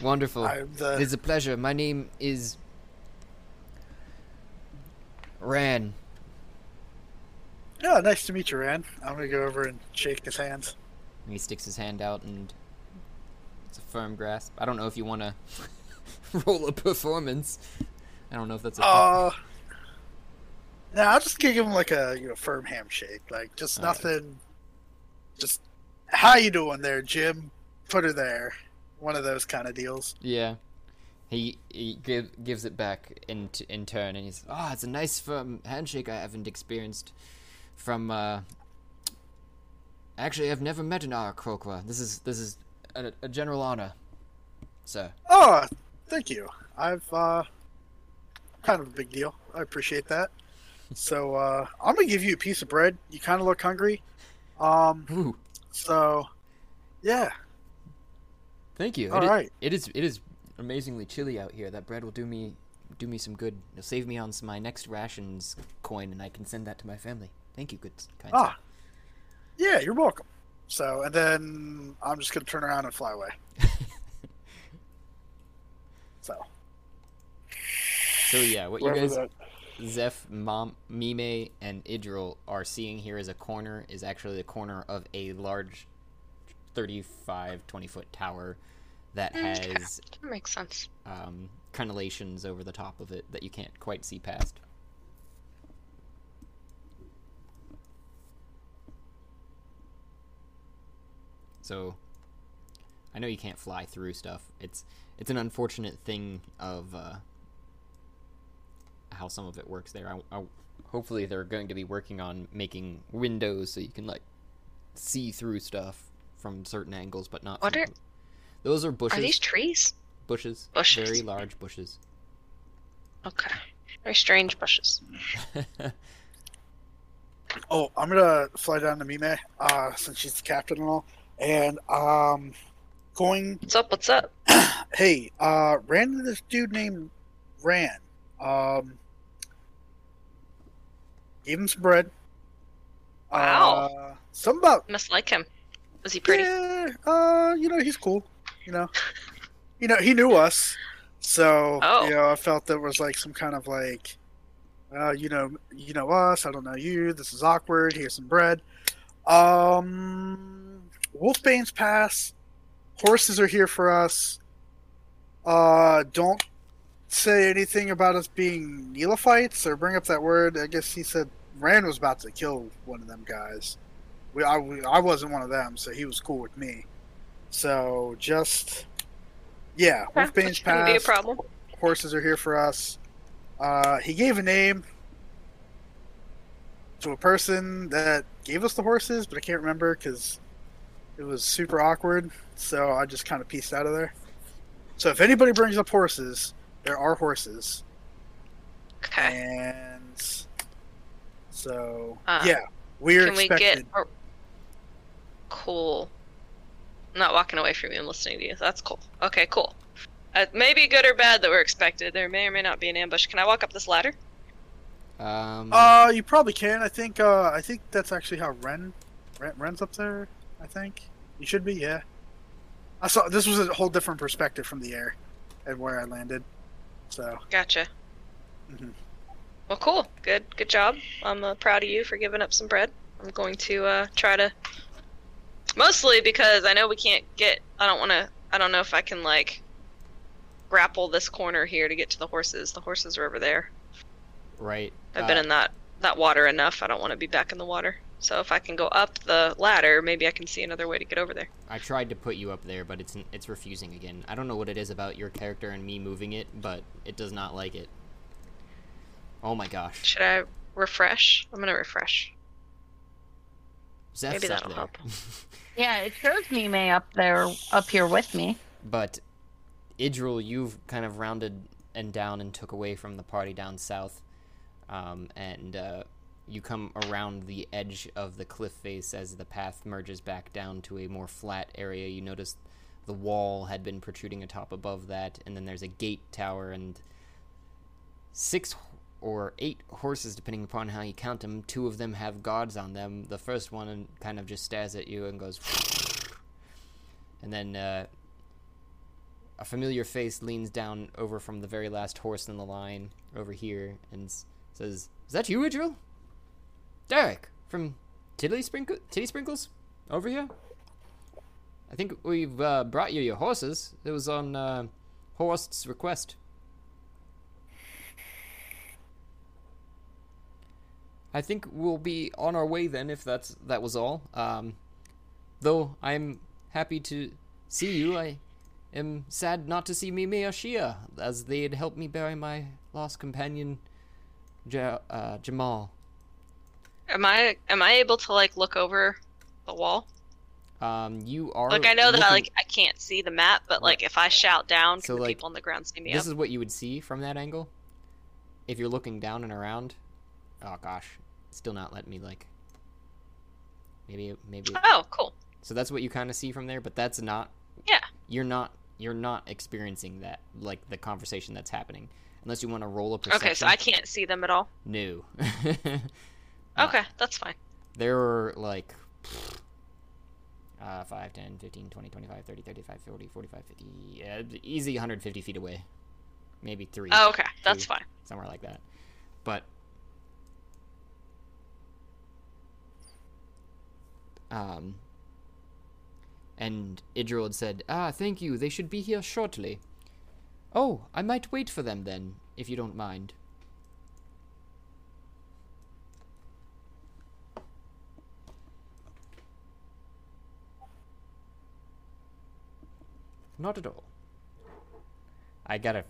wonderful. The It is a pleasure. My name is Ran. yeah. Nice to meet you, Ran. I'm gonna go over and shake his hands. And he sticks his hand out, and it's a firm grasp. I don't know if you want to roll a performance. I don't know if that's a. Uh, no, I'll just give him like a you know firm handshake, like just Alright. nothing. Just how you doing there, Jim? Put her there. One of those kind of deals. Yeah. He he give, gives it back in t- in turn, and he's ah, it's a nice firm handshake I haven't experienced from. uh... Actually, I've never met an Aarakocra. This is this is a, a general honor, sir. Oh, thank you. I've uh, kind of a big deal. I appreciate that. So uh, I'm gonna give you a piece of bread. You kind of look hungry. Um, Ooh, so yeah. thank you. All It right. it is it is amazingly chilly out here. That bread will do me do me some good. It'll save me on my next rations coin, and I can send that to my family. Thank you, good kind Ah, yeah. You're welcome. So and then I'm just gonna turn around and fly away. So So yeah, what you guys Zeph, Mom, Mime, and Idril are seeing here as a corner is actually the corner of a large 35, 20 foot tower that Okay. has That makes sense. um, crenellations over the top of it that you can't quite see past. So, I know you can't fly through stuff. It's it's an unfortunate thing of uh, how some of it works there. I, I, hopefully, they're going to be working on making windows so you can like see through stuff from certain angles, but not. What from- are- those are bushes? Are these trees? bushes? Bushes. Very large bushes. Okay. Very strange bushes. Oh, I'm gonna fly down to Mime, uh, since she's the captain and all, and um, going. What's up? What's up? Hey, uh, ran into this dude named Ran. Um, gave him some bread. Wow. Uh, something about Must like him. Was he pretty? Yeah, uh, you know, he's cool. You know, you know, he knew us, so Oh. you know, I felt there was like some kind of like, uh, you know, you know us. I don't know you. This is awkward. Here's some bread. Um, Wolfbane's pass. Horses are here for us. Uh, don't say anything about us being neophytes or bring up that word. I guess he said Rand was about to kill one of them guys. We, I, we, I wasn't one of them, so he was cool with me. So just, yeah, Wolfbane's Which shouldn't be a problem. Horses are here for us. Uh, he gave a name to a person that gave us the horses, but I can't remember because it was super awkward. So I just kind of pieced out of there. So if anybody brings up horses, there are horses, Okay. and so Uh, yeah, we're Can we expected. get? a- Cool. I'm not walking away from you. I'm listening to you. That's cool. Okay, cool. Uh, maybe good or bad that we're expected. There may or may not be an ambush. Can I walk up this ladder? Um, Uh, you probably can. I think. Uh, I think that's actually how Ren, Ren, Ren's up there. I think you should be. Yeah. I saw this was a whole different perspective from the air, and where I landed. So Gotcha. Mhm. Well, cool. Good. Good job. I'm uh, proud of you for giving up some bread. I'm going to uh, try to. Mostly because I know we can't get. I don't want to. I don't know if I can like grapple this corner here to get to the horses. The horses are over there. right. I've uh, been in that that water enough. I don't want to be back in the water. So if I can go up the ladder, maybe I can see another way to get over there. I tried to put you up there, but it's it's refusing again. I don't know what it is about your character and me moving it, but it does not like it. Oh my gosh. Should I refresh? I'm gonna refresh. Zeph's Maybe that'll there. help. Yeah, it shows me May up there, up here with me. but Idril, you've kind of rounded and down and took away from the party down south, um, and uh, you come around the edge of the cliff face as the path merges back down to a more flat area. You notice the wall had been protruding atop above that, and then there's a gate tower and six or eight horses, depending upon how you count them. Two of them have guards on them. The first one kind of just stares at you and goes, and then uh, a familiar face leans down over from the very last horse in the line over here and says, "Is that you, Idril? Derek from Tiddly Sprinkle Titty Sprinkles over here? I think we've uh, brought you your horses. It was on uh, Horst's request." I think we'll be on our way then, if that's that was all. Um, though I'm happy to see you, I am sad not to see Mimi or Shia, as they had helped me bury my lost companion, uh, Jamal. Am I am I able to like look over the wall? Um, you are Like I know that I like I can't see the map, but like if I shout down, So, the like, people on the ground see me This up? is what you would see from that angle. If you're looking down and around. Oh gosh, still not letting me like. Maybe maybe. Oh, cool. So that's what you kind of see from there, but that's not. Yeah. You're not. You're not experiencing that like the conversation that's happening, unless you want to roll a perception. Okay, so I can't see them at all. No. Okay, that's fine. There were like uh, 5, 10, 15, 20, 25, 30, 35, 40, 45, 50. Yeah, easy 150 feet away. Maybe 3. Oh, okay, that's fine. Somewhere like that. But. Um. And Idril had said, Ah, thank you, they should be here shortly. Oh, I might wait for them then, if you don't mind. Not at all. I gotta. F-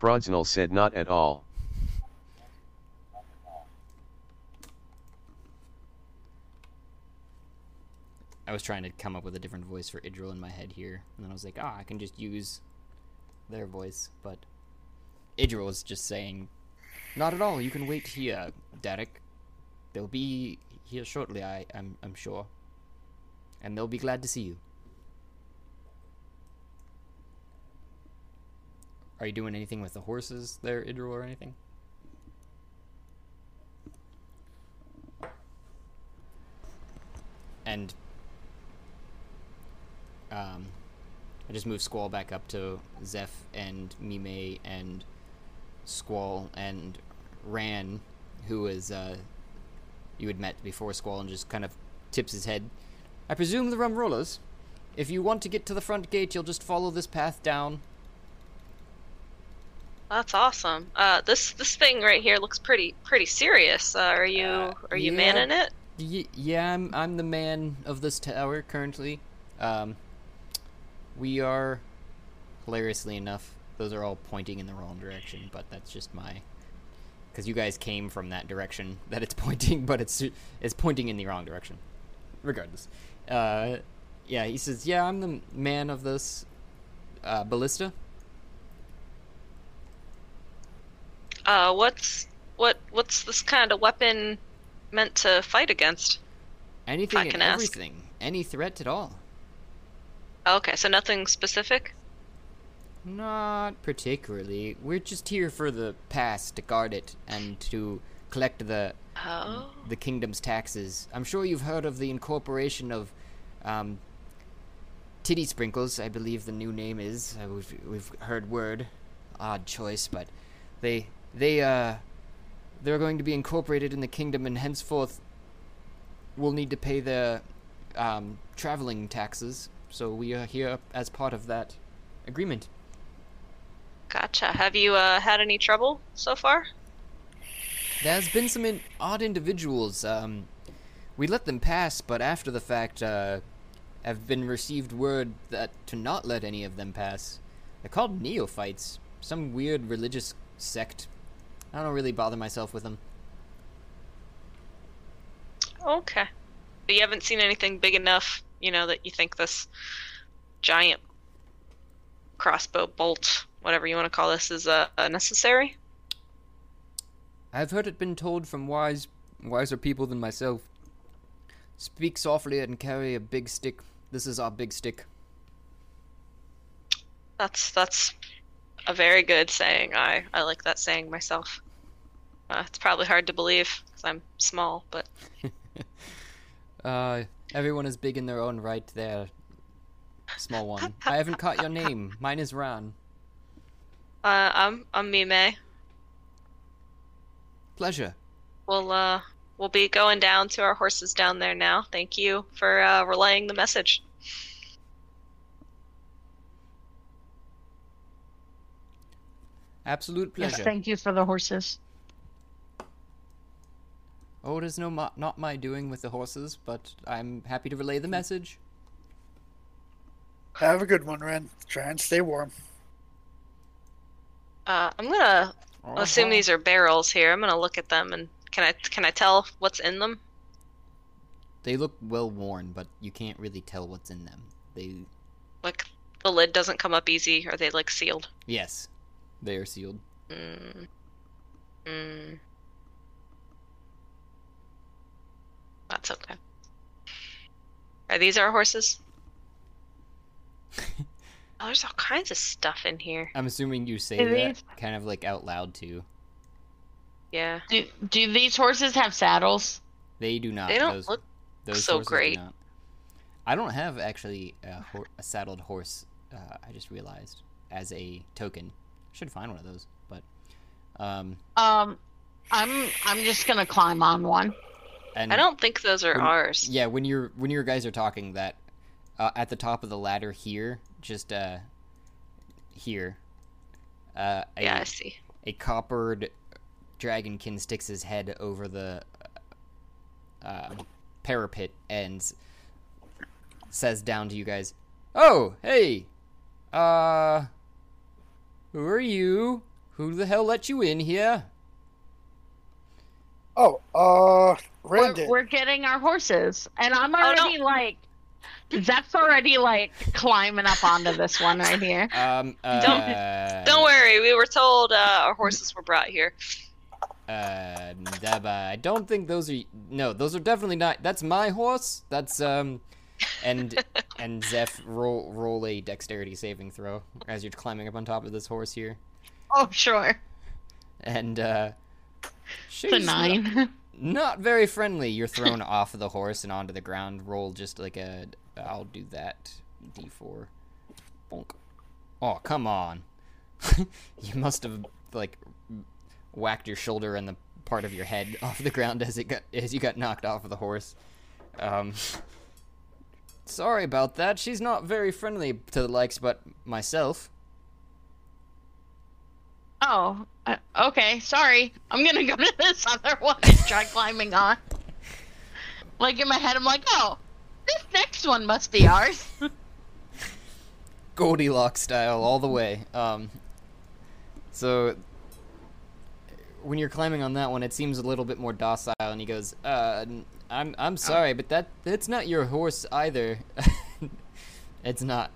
Fraudsnell said not at all. I was trying to come up with a different voice for Idril in my head here, and then I was like, ah, I can just use their voice. But Idril is just saying, not at all. You can wait here, Derek. They'll be here shortly. I, I'm, I'm sure, and they'll be glad to see you. Are you doing anything with the horses there, Idril, or anything? and um, I just moved Squall back up to Zeph and Mime and Squall and Ran, who was uh, you had met before Squall, and just kind of tips his head. I presume the rum rollers. If you want to get to the front gate, you'll just follow this path down. That's awesome. Uh, this this thing right here looks pretty pretty serious. Uh, are you Uh, are you yeah. manning it? Y- yeah, I'm I'm the man of this tower currently. Um, we are, hilariously enough, those are all pointing in the wrong direction, but that's just my. Because you guys came from that direction that it's pointing, but it's it's pointing in the wrong direction. Regardless, uh, yeah, he says, "Yeah, I'm the man of this uh, ballista." Uh, what's what what's this kind of weapon meant to fight against? Anything and can ask. everything, any threat at all. Okay, so nothing specific. Not particularly. We're just here for the pass to guard it and to collect the Oh, the kingdom's taxes. I'm sure you've heard of the incorporation of um, titty sprinkles. I believe the new name is. Uh, we've we've heard word. Odd choice, but they they uh they're going to be incorporated in the kingdom, and henceforth we'll need to pay their um, traveling taxes. So we are here as part of that agreement. gotcha. Have you uh, had any trouble so far? There's been some in- odd individuals. Um, we let them pass, but after the fact, uh, have been received word that to not let any of them pass. They're called neophytes, some weird religious sect. I don't really bother myself with them. Okay. But you haven't seen anything big enough, you know, that you think this giant crossbow bolt, whatever you want to call this, is uh, uh, necessary? I've heard it been told from wise, wiser people than myself. Speak softly and carry a big stick. This is our big stick. That's that's a very good saying. I I like that saying myself. Uh, it's probably hard to believe because I'm small, but Uh, everyone is big in their own right there. Small one. I haven't caught your name. Mine is Ron. uh, I'm I'm Mime. Pleasure. We'll uh we'll be going down to our horses down there now. Thank you for uh, relaying the message. Absolute Yes, pleasure. thank you for the horses. Oh, it is no mo- not my doing with the horses, but I'm happy to relay the message. Have a good one, Ren. Try and stay warm. Uh, I'm gonna Uh-huh. assume these are barrels here. I'm gonna look at them and can I can I tell what's in them? They look well worn, but you can't really tell what's in them. They Like the lid doesn't come up easy. Are they like sealed? yes, they are sealed. Mm. Mm. That's okay. Are these our horses? oh, there's all kinds of stuff in here. I'm assuming you say Are that these- kind of like out loud too. Yeah. Do do these horses have saddles? They do not. They don't those, look those so horses do great. not. I don't have actually a, hor- a saddled horse. Uh, I just realized as a token. Should find one of those, but um, Um, I'm I'm just gonna climb on one. And I don't think those are When- ours. Yeah, when you're when your guys are talking that uh, at the top of the ladder here, just uh here, uh, a, Yeah, I see. a coppered dragonkin sticks his head over the uh, parapet and says down to you guys, "Oh, hey, uh, who are you? Who the hell let you in here?" Oh, uh, We're, we're getting our horses, and I'm Oh, no. already like, Zeph's already like climbing up onto this one right here. Um, uh, Don't worry, we were told uh, our horses were brought here. Uh, Daba, I don't think those are. No, those are definitely not. That's my horse. That's um, and and Zeph roll roll a dexterity saving throw as you're climbing up on top of this horse here, Oh sure, and uh, a nine. not very friendly. You're thrown off of the horse and onto the ground. Roll just like a. I'll do that. D4. Bonk. Oh, come on. you must have like whacked your shoulder and the part of your head off the ground as it got as you got knocked off of the horse. Um, sorry about that. She's not very friendly to the likes, but myself. Oh, uh, okay. Sorry. I'm gonna go to this other one and try climbing on. Like in my head, I'm like, oh, this next one must be ours. Goldilocks style all the way. Um, so when you're climbing on that one, it seems a little bit more docile, and he goes, uh, "I'm I'm sorry, but that that's not your horse either. it's not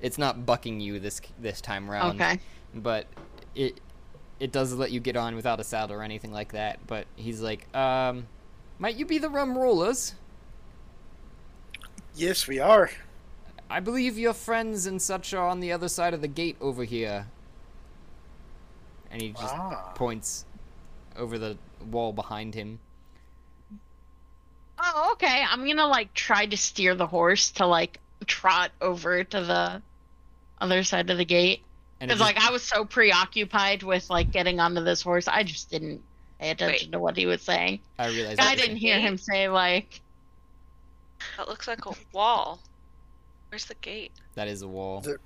it's not bucking you this this time round. Okay. but it it does let you get on without a saddle or anything like that. But he's like, um, might you be the rum rollers? Yes, we are. I believe your friends and such are on the other side of the gate over here. And he just Ah. points over the wall behind him. Oh, okay. I'm gonna like try to steer the horse to like trot over to the other side of the gate. And it Because like I was so preoccupied with like getting onto this horse, I just didn't pay attention to what he was saying. I realized. I didn't hear him say like, That looks like a wall. Where's the gate? that is a wall. The-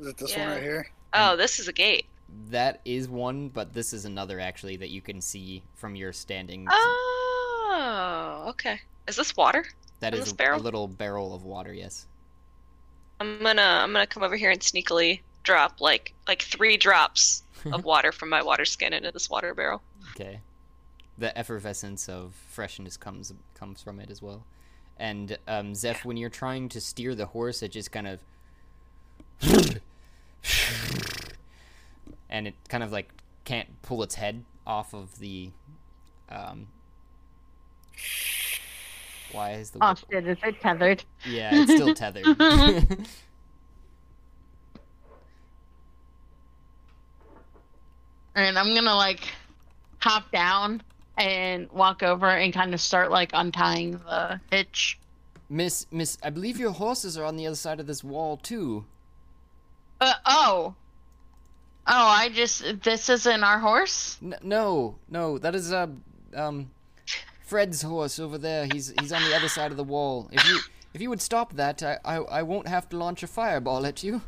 Is it this one right here? Oh, this is a gate. That is one, but this is another actually that you can see from your standing. Oh, okay. Is this water? that in is this a, a little barrel of water. Yes. I'm gonna I'm gonna come over here and sneakily drop like like three drops of water from my water skin into this water barrel. Okay. The effervescence of freshness comes comes from it as well. And um, Zeph, when you're trying to steer the horse, it just kind of and it kind of like can't pull its head off of the um why is the "Oh shit, is it tethered?" yeah it's still tethered And I'm gonna like hop down and walk over and kind of start like untying the hitch. miss miss i believe your horses are on the other side of this wall too Uh oh. Oh, I just this isn't our horse. N- no, no, that is uh, um, Fred's horse over there. He's he's on the other side of the wall. If you if you would stop that, I I, I won't have to launch a fireball at you.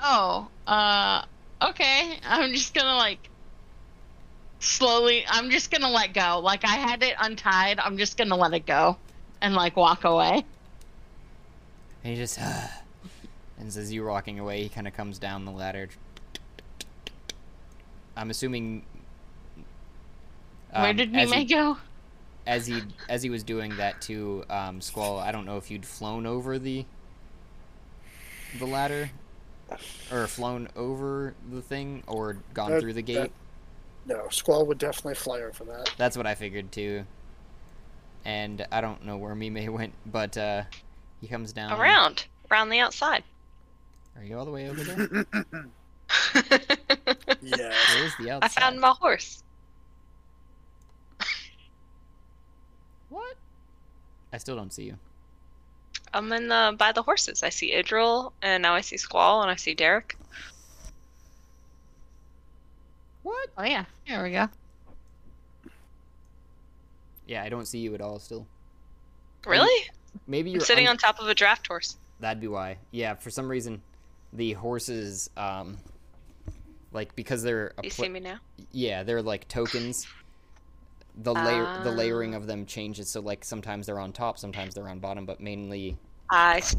Oh, uh, okay. I'm just gonna like slowly. I'm just gonna let go. Like I had it untied. I'm just gonna let it go and like walk away. And he just and as you walking away, he kind of comes down the ladder. I'm assuming. Where um, did as Mime he- go? as he as he was doing that to um, Squall, I don't know if you'd flown over the the ladder or flown over the thing or gone That- through the gate. that- No, Squall would definitely fly over that. That's what I figured too. And I don't know where Mime went, but uh, he comes down. Around. Around the outside. Are you all the way over there? yeah. Where's the outside? I found my horse. What? I still don't see you. I'm in the by the horses. I see Idril, and now I see Squall, and I see Derek. What? Oh yeah, there we go. Yeah, I don't see you at all. Still, Really? maybe I'm you're sitting un- on top of a draft horse. That'd be why. Yeah, for some reason, the horses, um, like because they're a You pla- see me now? yeah, they're like tokens. The layer, the layering Ah. of them changes. So like sometimes they're on top, sometimes they're on bottom, but mainly I s-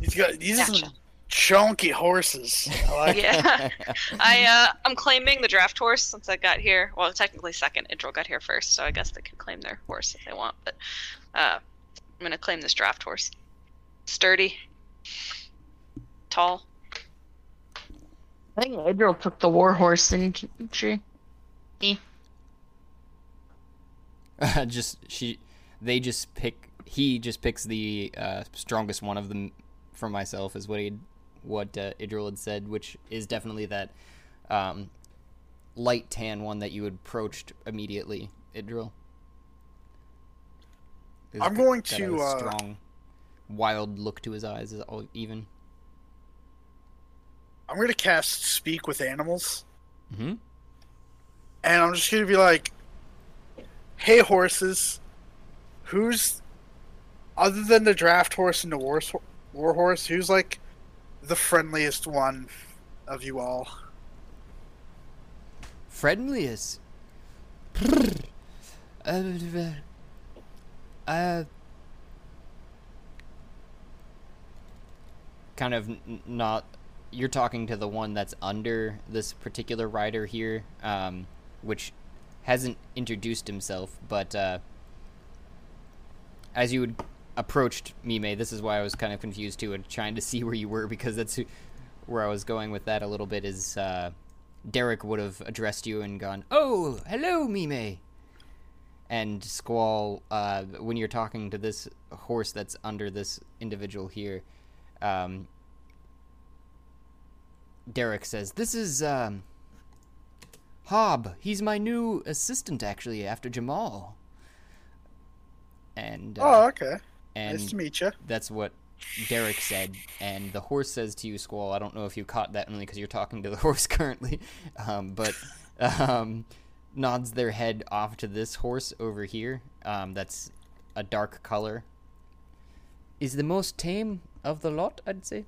He's got these are Gotcha. some chunky horses. I like yeah. I uh I'm claiming the draft horse since I got here. Well, technically second. Idril got here first, so I guess they can claim their horse if they want. But uh, I'm gonna claim this draft horse. Sturdy, tall. I think Adriel took the war horse, didn't she? Just she, they just pick. He just picks the uh, strongest one of them for myself, is what he, what uh, Idril had said, which is definitely that. Um, light tan one that you approached immediately, Idril. He's I'm got- going got a to, uh, strong, wild look to his eyes. Is all even. I'm gonna cast Speak with Animals, Mm-hmm. And I'm just gonna be like, "Hey, horses, who's other than the draft horse and the war war horse? Who's like the friendliest one of you all?" Friendliest. uh, uh, kind of not. You're talking to the one that's under this particular rider here, um, which hasn't introduced himself, but uh, as you approached Mime, this is why I was kind of confused too, and trying to see where you were because that's who, where I was going with that a little bit. Is uh, Derek would have addressed you and gone, "Oh, hello, Mime." And Squall, uh, when you're talking to this horse that's under this individual here, um, Derek says, "This is um, Hob. He's my new assistant, actually, after Jamal." And uh, oh, okay. and nice to meet you. that's what Derek said, and the horse says to you, Squall. I don't know if you caught that only because you're talking to the horse currently, um, but um, nods their head off to this horse over here. Um, that's a dark color. Is the most tame of the lot, I'd say.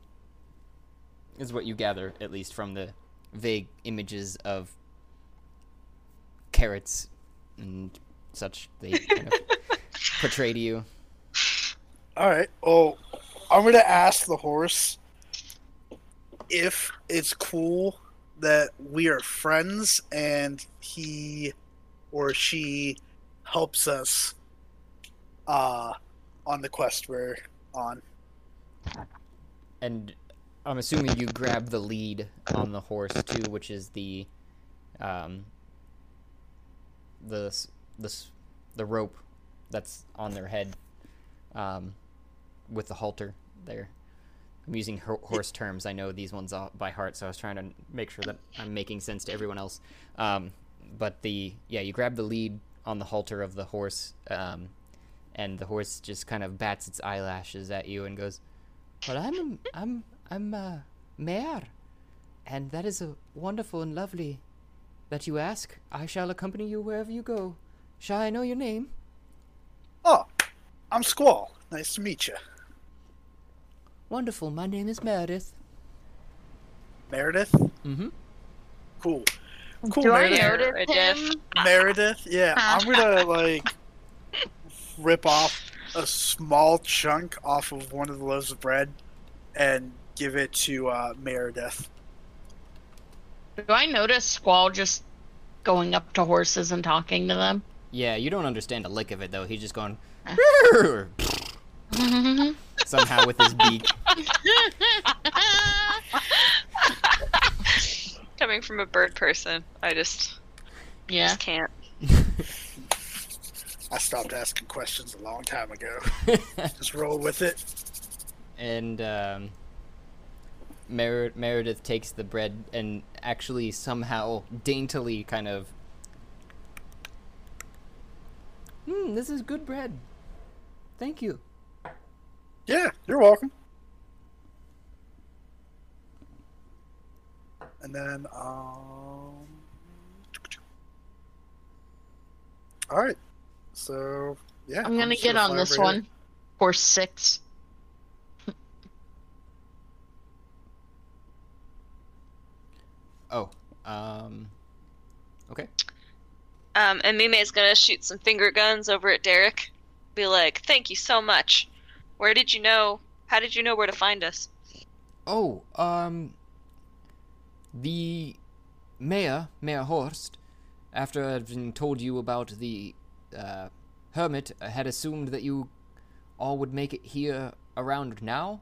Is what you gather, at least from the vague images of carrots and such they kind of portray to you. All right. Well, I'm gonna ask the horse if it's cool that we are friends and he or she helps us uh on the quest we're on. And I'm assuming you grab the lead on the horse too, which is the, um, the the the rope that's on their head, um, with the halter there. I'm using ho- horse terms. I know these ones by heart, so I was trying to make sure that I'm making sense to everyone else. Um, but the yeah, you grab the lead on the halter of the horse, um, and the horse just kind of bats its eyelashes at you and goes, "Well, I'm I'm I'm uh, mare, and that is a wonderful and lovely that you ask. I shall accompany you wherever you go. Shall I know your name?" Oh, I'm Squall. Nice to meet you. Wonderful. My name is Meredith. Meredith. Mm-hmm. Cool. Cool, Do I Meredith. notice Meredith. him? Meredith. Yeah, I'm gonna like rip off a small chunk off of one of the loaves of bread and give it to uh, Meredith. Do I notice Squall just going up to horses and talking to them? Yeah, you don't understand a lick of it though. He's just going Uh. somehow with his beak. Coming from a bird person, I just, yeah. just can't. I stopped asking questions a long time ago. Just roll with it. and um, Mer- Meredith takes the bread and actually somehow daintily kind of. Hmm, this is good bread. Thank you. Yeah, you're welcome. And then, um, all right. So yeah, I'm gonna get on this one. Horse six. Oh, um, okay. Um, and Mime is gonna shoot some finger guns over at Derek. Be like, "Thank you so much. Where did you know? How did you know where to find us?" Oh, um, the mayor, Mayor Horst, after having told you about the uh, hermit, had assumed that you all would make it here around now.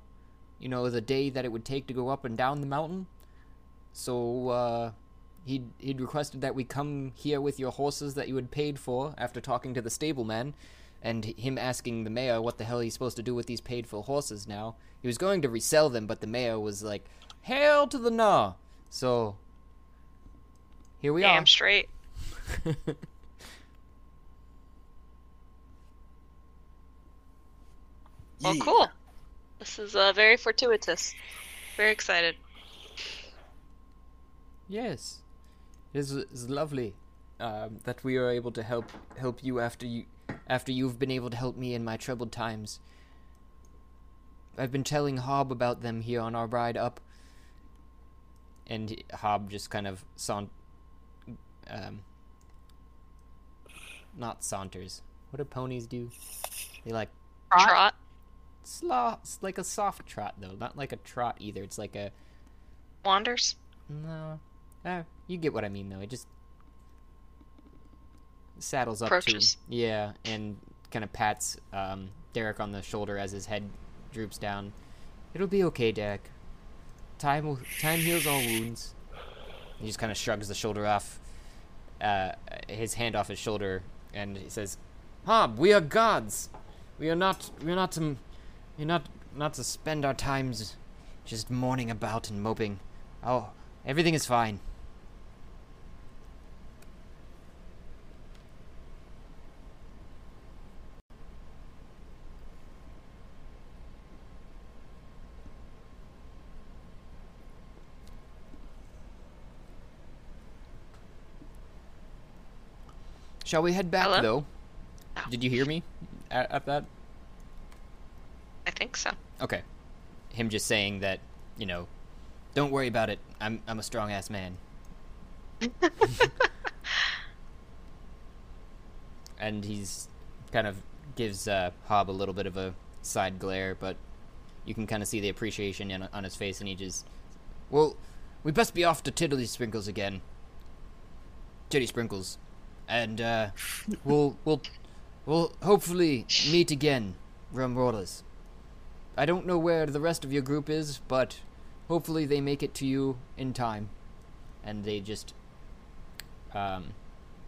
You know, the day that it would take to go up and down the mountain. So, uh, he'd, he'd requested that we come here with your horses that you had paid for after talking to the stableman, and him asking the mayor what the hell he's supposed to do with these paid for horses now. He was going to resell them, but the mayor was like, Hail to the no! So, here we Damn are. Damn straight. Well, Yeah. cool. This is uh, very fortuitous. Very excited. Yes, it is, is lovely um, that we are able to help help you after you after you've been able to help me in my troubled times. I've been telling Hob about them here on our ride up, and Hob just kind of saunt, um, not saunters. What do ponies do? They like Trot? Trot. Slow, it's like a soft trot though, not like a trot either. It's like a Wanders. no. Uh, you get what I mean though. It just saddles up Approaches. to yeah, and kind of pats um, Derek on the shoulder as his head droops down. It'll be okay, Derek. Time will time heals all wounds. He just kind of shrugs the shoulder off, uh, his hand off his shoulder, and he says, "Hob, we are gods. We are not. We are not to. We're not not to spend our times just mourning about and moping. Oh, everything is fine. Shall we head back Hello? though? No. Did you hear me at, at that? I think so. Okay. Him just saying that, you know, don't worry about it. I'm I'm a strong ass man. and he's kind of gives uh, Hob a little bit of a side glare, but you can kind of see the appreciation in, on his face, and he just, well, we best be off to Tiddly Sprinkles again. Titty Sprinkles, and uh, we'll we'll we'll hopefully meet again, rum rollers. I don't know where the rest of your group is, but hopefully they make it to you in time. And they just um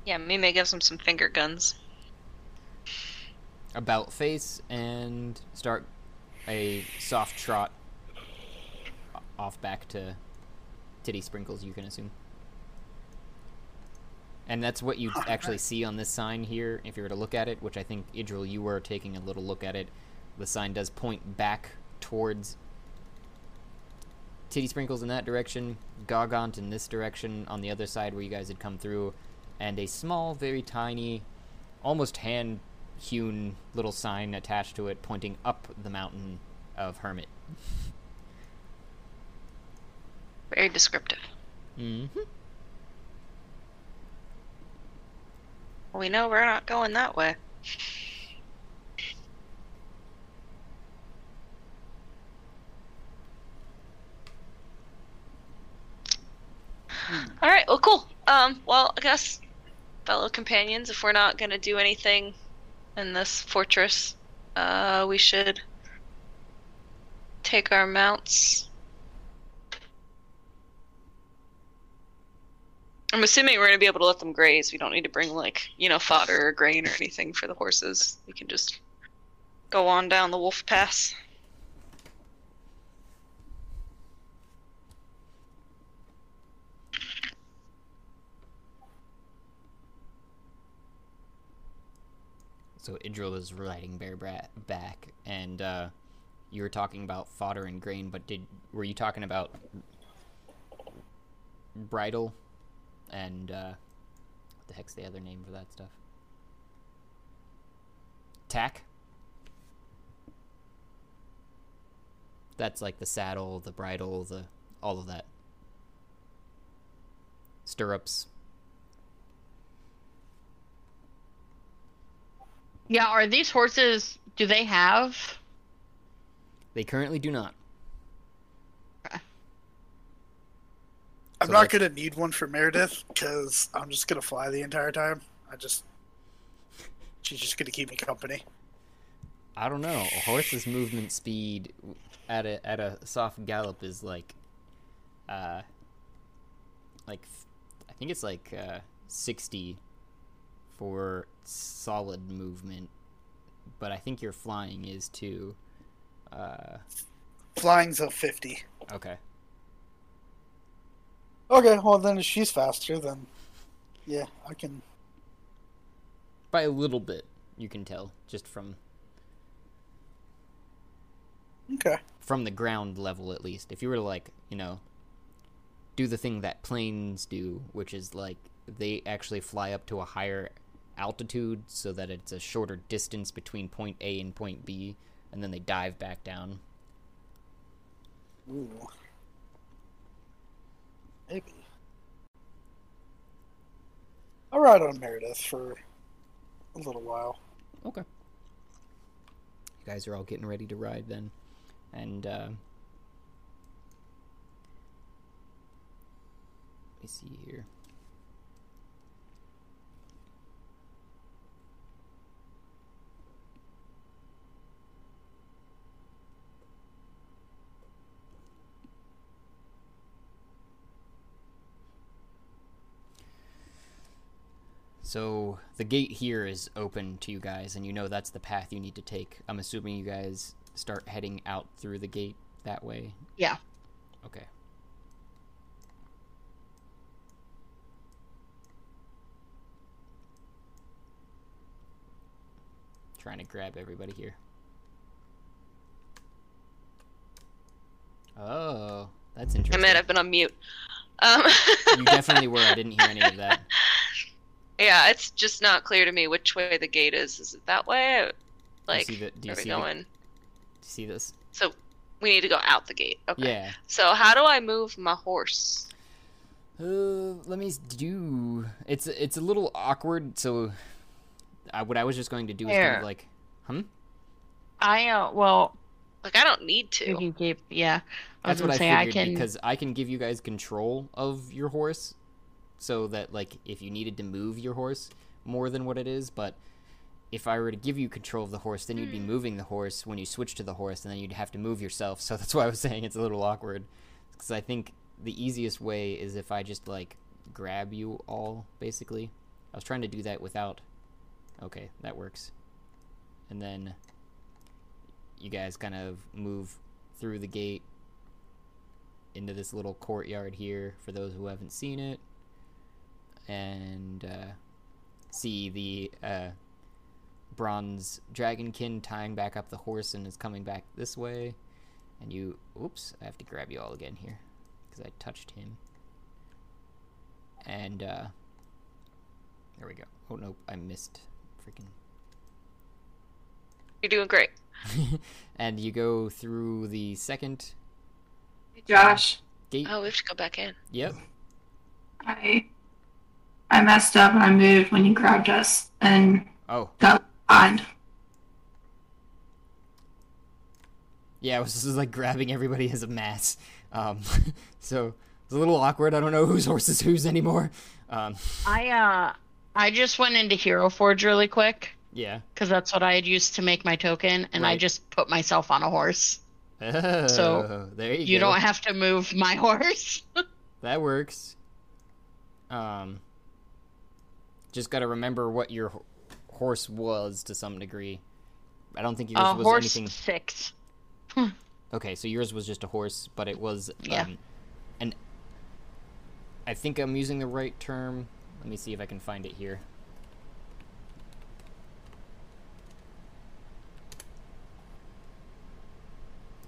Yeah, Mime gives him some finger guns. about face and start a soft trot off back to Titty Sprinkles, you can assume. And that's what you actually see on this sign here, if you were to look at it, which I think, Idril, you were taking a little look at it. The sign does point back towards Titty Sprinkles in that direction, Gargant in this direction on the other side where you guys had come through, and a small, very tiny, almost hand hewn little sign attached to it pointing up the mountain of Hermit. Very descriptive. Mm-hmm. We know we're not going that way. All right. Well, cool. Um. Well, I guess, fellow companions, if we're not gonna do anything in this fortress, uh, we should take our mounts. I'm assuming we're gonna be able to let them graze. We don't need to bring like you know fodder or grain or anything for the horses. We can just go on down the wolf pass. So Idril is riding bareback back, and uh, you were talking about fodder and grain, but did were you talking about bridle and uh, what the heck's the other name for that stuff? Tack. That's like the saddle, the bridle, the all of that. Stirrups. Yeah, are these horses? Do they have? They currently do not. I'm so not that's- gonna need one for Meredith because I'm just gonna fly the entire time. I just she's just gonna keep me company. I don't know. A horse's movement speed at a at a soft gallop is like, uh, like I think it's like uh, sixty for solid movement, but I think your flying is too. Uh, Flying's a fifty. okay. Okay, well then if she's faster, then Yeah, I can. By a little bit, you can tell just from Okay. from the ground level at least. If you were to like, you know, do the thing that planes do, which is like they actually fly up to a higher altitude so that it's a shorter distance between point A and point B and then they dive back down. Ooh. Maybe. I'll ride on Meredith for a little while. Okay. You guys are all getting ready to ride then. And uh let me see here. So the gate here is open to you guys, and you know that's the path you need to take. I'm assuming you guys start heading out through the gate that way. Yeah. Okay. Trying to grab everybody here. Oh, that's I interesting. admit I've been on mute. Um, You definitely were. I didn't hear any of that. Yeah, it's just not clear to me which way the gate is. Is it that way? Like, see the- do you are we see the- going? Do you see this? So we need to go out the gate. Okay. Yeah. So how do I move my horse? Uh, let me do. It's it's a little awkward. So, I, what I was just going to do is kind of like, hmm. I uh well Like I don't need you to. can keep yeah. I That's what I say I figured can because I can give you guys control of your horse, so that like if you needed to move your horse more than what it is, but if I were to give you control of the horse, then you'd be hmm. moving the horse when you switch to the horse, and then you'd have to move yourself. So that's why I was saying it's a little awkward, because I think the easiest way is if I just like grab you all, basically. I was trying to do that without. Okay, that works. And then you guys kind of move through the gate into this little courtyard here for those who haven't seen it and uh, see the uh, bronze dragonkin tying back up the horse and is coming back this way. And you oops i have to grab you all again here because i touched him. And uh, there we go. Oh nope i missed freaking You're doing great. and you go through the second Josh, gate. Oh, we have to go back in. yep. I I messed up and I moved when you grabbed us and oh got behind. Yeah, it was just like grabbing everybody as a mass. Um, so it's a little awkward. I don't know whose horse is whose anymore. Um, I uh I just went into Hero Forge really quick yeah. because that's what I had used to make my token, and I just put myself on a horse. Oh, there you, go. You go. don't have to move my horse. That works. Um, just got to remember what your horse was to some degree. I don't think yours uh, was horse anything. six. Okay, so yours was just a horse, but it was Yeah. um, an. I think I'm using the right term. Let me see if I can find it here.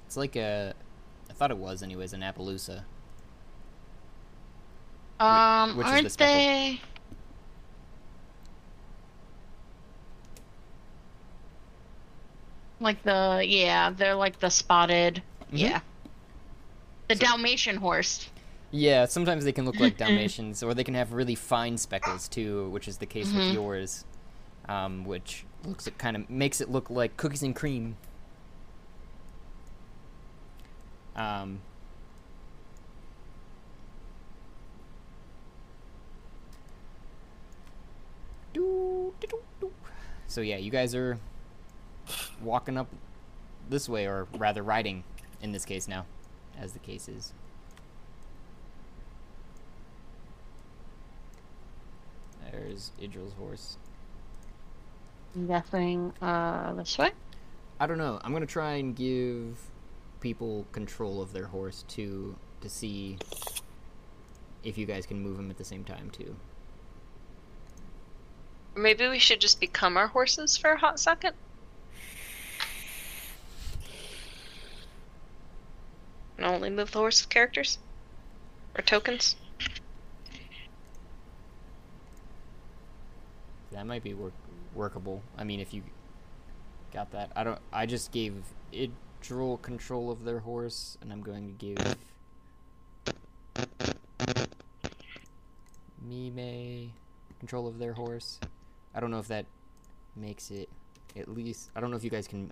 It's like a. I thought it was, anyways, an Appaloosa. Um, which is the aren't speckled? they? Like the yeah, they're like the spotted. Mhm. Yeah. The Dalmatian horse. Yeah, sometimes they can look like Dalmatians, or they can have really fine speckles too, which is the case with Mhm. yours, um, which looks it kind of makes it look like cookies and cream. Um, so yeah, you guys are walking up this way, or rather riding in this case now, as the case is. There's Idril's horse. I'm guessing uh this way. I don't know. I'm gonna try and give people control of their horse too, to see if you guys can move them at the same time too. Maybe we should just become our horses for a hot second. And only move the horse characters or tokens. That might be work- workable. I mean, if you got that, I don't. I just gave Idril control of their horse, and I'm going to give Mime control of their horse. I don't know if that makes it at least. I don't know if you guys can.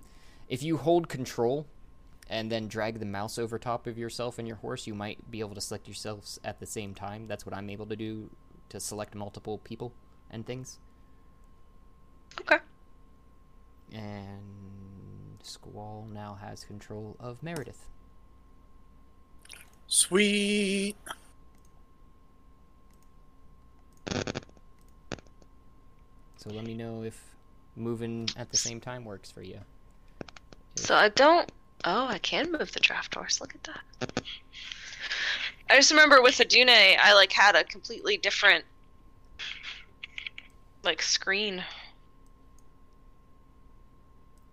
If you hold control and then drag the mouse over top of yourself and your horse, you might be able to select yourselves at the same time. That's what I'm able to do to select multiple people and things. Okay. And Squall now has control of Meredith. Sweet. So let me know if moving at the same time works for you. So I don't. Oh, I can move the draft horse. Look at that. I just remember with the Dune, I like had a completely different like screen.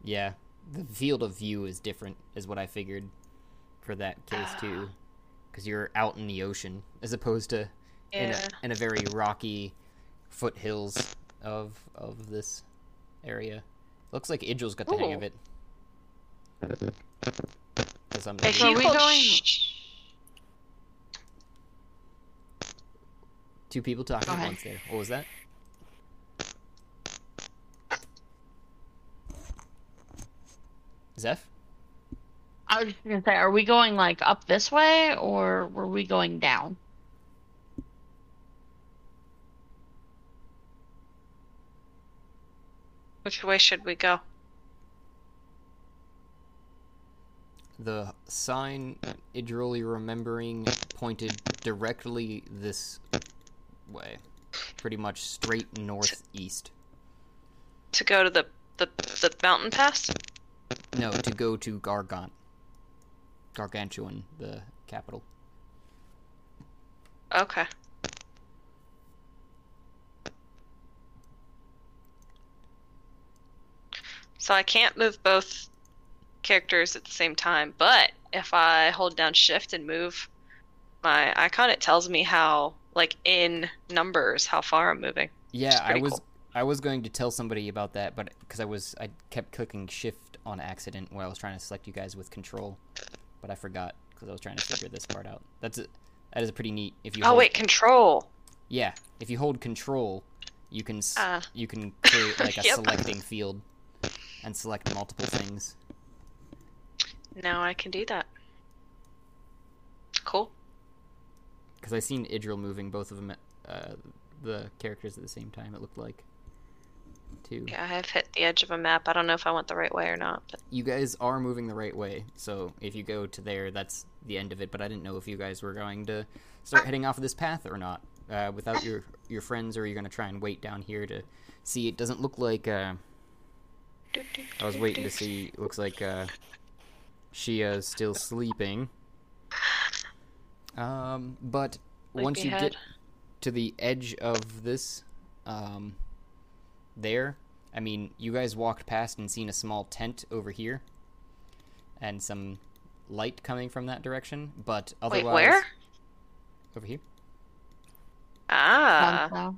Yeah, the field of view is different, is what I figured for that case too, because you're out in the ocean as opposed to in, a, in a very rocky foothills of of this area. Looks like Idril's got the hang of it. For some If reason. you we going- Two people talking at once there. What was that? Zeph? I was just gonna say, are we going like up this way or were we going down? Which way should we go? The sign, you're remembering, pointed directly this way. Pretty much straight northeast. To go to the the, the mountain pass? No, to go to Gargant. Gargantuan, the capital. Okay. So I can't move both characters at the same time, but if I hold down shift and move my icon, it tells me how, like in numbers, how far I'm moving. Yeah, I was cool. I was going to tell somebody about that, but because I was I kept clicking shift on accident while I was trying to select you guys with control, but I forgot because I was trying to figure this part out. That's a, that is a pretty neat. If you Oh hold, wait, control. yeah, if you hold control, you can s Ah. you can create like a Yep. selecting field and select multiple things. Now I can do that. Cool. Because I seen Idril moving both of them, uh, the characters at the same time. It looked like. Too. Yeah, I have hit the edge of a map. I don't know if I went the right way or not, but you guys are moving the right way. So if you go to there, that's the end of it. But I didn't know if you guys were going to start heading off of this path or not, uh, without your your friends, or are you're going to try and wait down here to see. It doesn't look like. Uh, I was waiting to see. It looks like uh, Shia's still sleeping. Um, but once you get to the edge of this, um, there, I mean, you guys walked past and seen a small tent over here, and some light coming from that direction. But otherwise, Wait, where? Over here. Ah,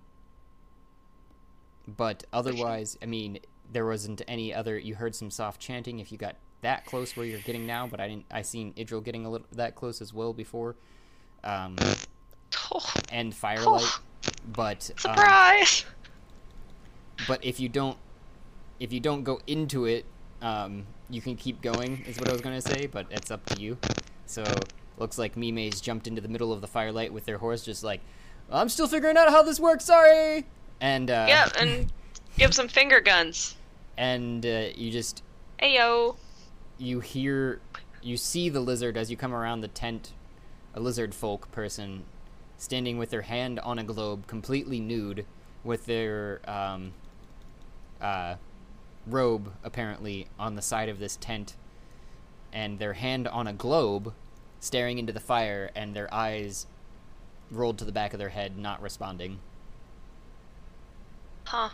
But otherwise, I mean, there wasn't any other. You heard some soft chanting. If you got that close where you're getting now, but I didn't. I seen Idril getting a little that close as well before, um, Oh, and firelight. But um, surprise! but if you don't, if you don't go into it, um, you can keep going. Is what I was gonna say, but it's up to you. So looks like Mime's jumped into the middle of the firelight with their horse, just like I'm still figuring out how this works. Sorry. And uh, yeah, and give some finger guns. and uh, you just Ayo. You hear you see the lizard as you come around the tent a lizard folk person standing with their hand on a globe completely nude with their um, uh, robe apparently on the side of this tent and their hand on a globe staring into the fire and their eyes rolled to the back of their head not responding Huh.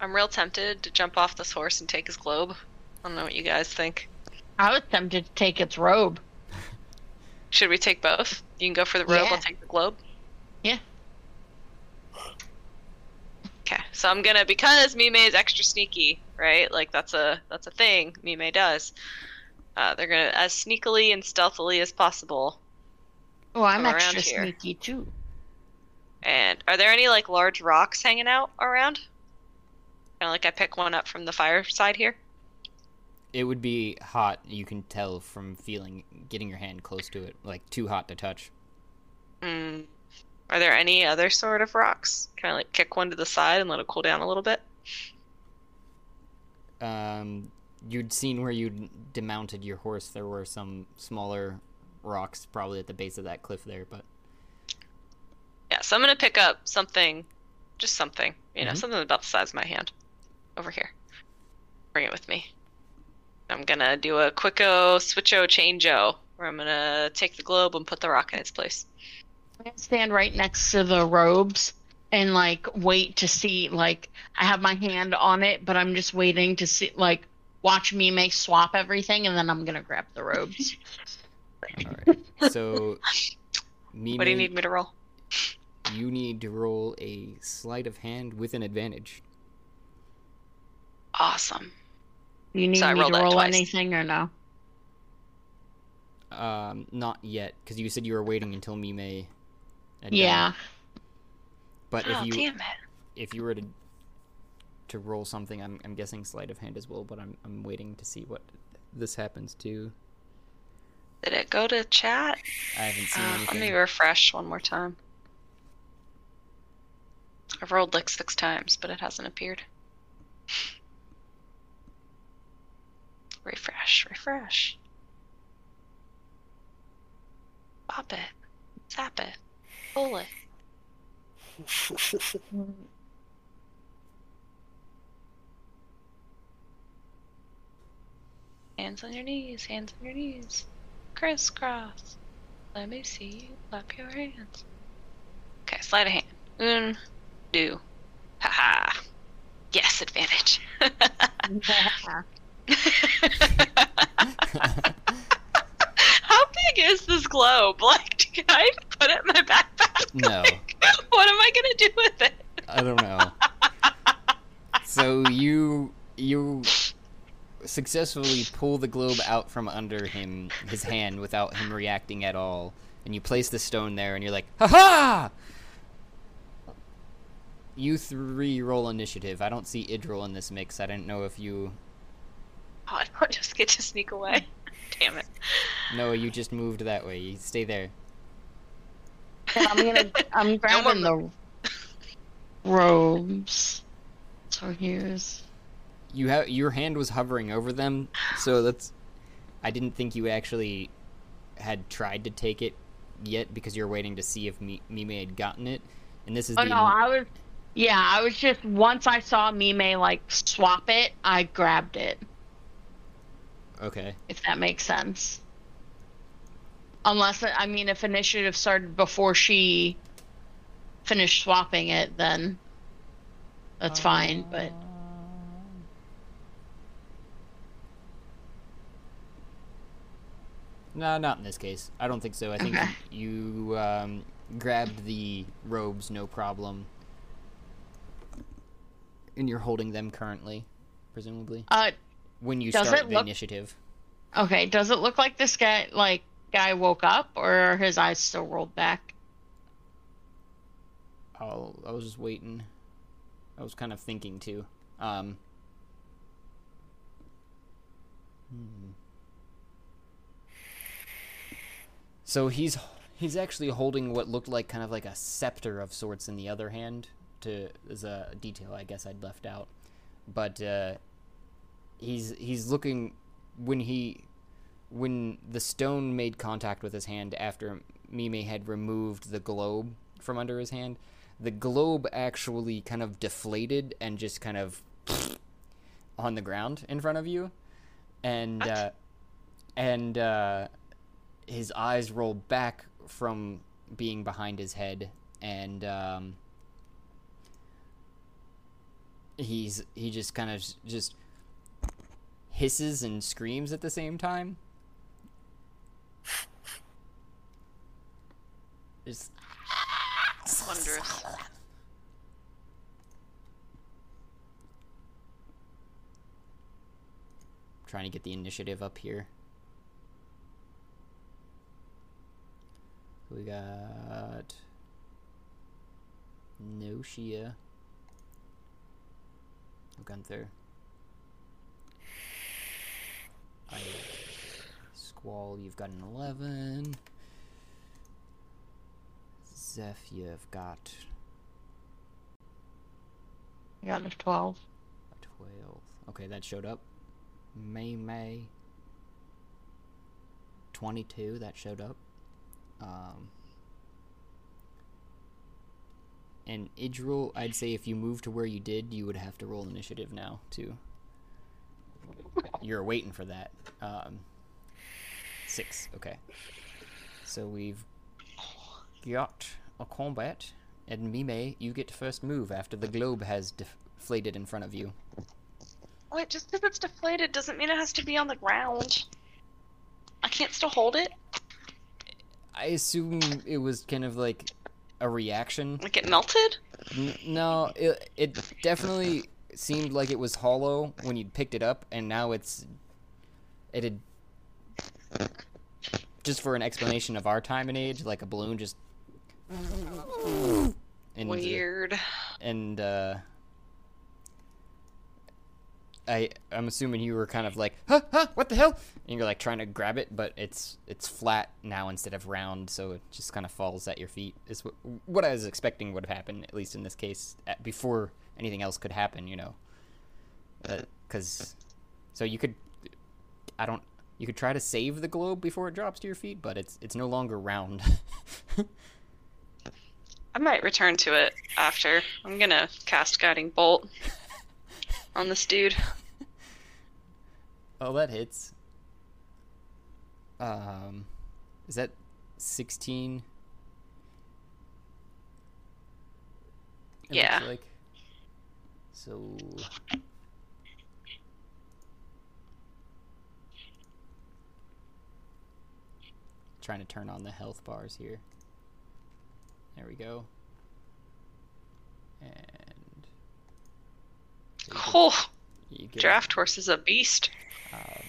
I'm real tempted to jump off this horse and take his globe. I don't know what you guys think. I was tempted to take its robe. Should we take both? You can go for the robe. Yeah. I'll take the globe. Yeah. Okay, so I'm gonna because Mime is extra sneaky, right? Like that's a that's a thing Mime does. Uh, they're gonna as sneakily and stealthily as possible. Oh, I'm extra sneaky too. And are there any like large rocks hanging out around? Kind of like I pick one up from the fireside here. It would be hot. You can tell from feeling, getting your hand close to it, like too hot to touch. Mm. Are there any other sort of rocks? Can I like kick one to the side and let it cool down a little bit? Um, you'd seen where you demounted your horse. There were some smaller rocks, probably at the base of that cliff there. But Yeah, so I'm gonna pick up something, just something, you know, Mhm. something about the size of my hand, over here. Bring it with me. I'm gonna do a quicko switcho changeo, where I'm gonna take the globe and put the rock in its place. I'm gonna stand right next to the robes and like wait to see like I have my hand on it, but I'm just waiting to see like watch me make swap everything and then I'm gonna grab the robes. all right. So, Mimi, What do you need me to roll? you need to roll a sleight of hand with an advantage. Awesome. You need So me to roll twice. anything or no? Um, not yet, because you said you were waiting until Mime. had done. Yeah. But oh if you damn it! if you were to to roll something, I'm I'm guessing sleight of hand as well. But I'm I'm waiting to see what this happens to. Did it go to chat? I haven't seen Uh, let me refresh one more time. I've rolled like six times, but it hasn't appeared. Refresh, refresh. Pop it. Zap it. Pull it. Hands on your knees, hands on your knees. Crisscross. Let me see you clap your hands. Okay, slide a hand. Un, do. Haha. -Ha. Yes, advantage. How big is this globe? Like, can I put it in my backpack? No. Like, what am I gonna do with it? I don't know. so you you successfully pull the globe out from under him, his hand, without him reacting at all, and you place the stone there, and you're like, "Ha ha!" You three roll initiative. I don't see Idril in this mix. I didn't know if you. Oh, I don't just get to sneak away. Damn it. No, you just moved that way. You stay there. I'm gonna I'm grabbing the robes. So here's You have your hand was hovering over them, so that's. I didn't think you actually had tried to take it yet because you're waiting to see if Mi- Mime had gotten it, and this is Oh the. no, I was yeah, I was just once I saw Mime like swap it, I grabbed it, okay. if that makes sense. Unless I mean if initiative started before she finished swapping it, then that's fine, but No, not in this case. I don't think so. I think Okay. you um, grabbed the robes, no problem. And you're holding them currently, presumably, uh when you Does start the look- initiative. okay, does it look like this guy like guy woke up or are his eyes still rolled back? I'll, I was just waiting. I was kind of thinking too. Um, hmm. So he's he's actually holding what looked like kind of like a scepter of sorts in the other hand. To as a detail, I guess I'd left out, but uh, he's he's looking when he when the stone made contact with his hand after Mimi had removed the globe from under his hand, the globe actually kind of deflated and just kind of on the ground in front of you, and uh, and uh, his eyes rolled back from being behind his head, and um, he's he just kind of just hisses and screams at the same time. Just Wondrous. trying to get the initiative up here. We got Noshia. Gunther. I Squall, you've got an 11. Zeph, you've got I got a 12. a 12. Okay, that showed up. May May 22, that showed up. Um, and Idril, I'd say if you move to where you did, you would have to roll initiative now, too. You're waiting for that. Um, six, okay. So we've got a combat, and Mime, you get to first move after the globe has deflated in front of you. Wait, just because it's deflated doesn't mean it has to be on the ground. I can't still hold it. I assume it was kind of like a reaction. Like it melted. N- no, it it definitely seemed like it was hollow when you picked it up, and now it's it had just for an explanation of our time and age, like a balloon just and Weird. and uh I I'm assuming you were kind of like, huh, huh, what the hell? And you're like trying to grab it, but it's it's flat now instead of round, so it just kind of falls at your feet. Is what, what I was expecting would happen, at least in this case, at, before anything else could happen. You know, because so you could, I don't, you could try to save the globe before it drops to your feet, but it's it's no longer round. I might return to it after. I'm gonna cast Guiding Bolt on this dude. Oh, that hits. Um, is that sixteen? Yeah. Like so. Trying to turn on the health bars here. There we go. And so you get- Oh, you get, draft horse is a beast. Um,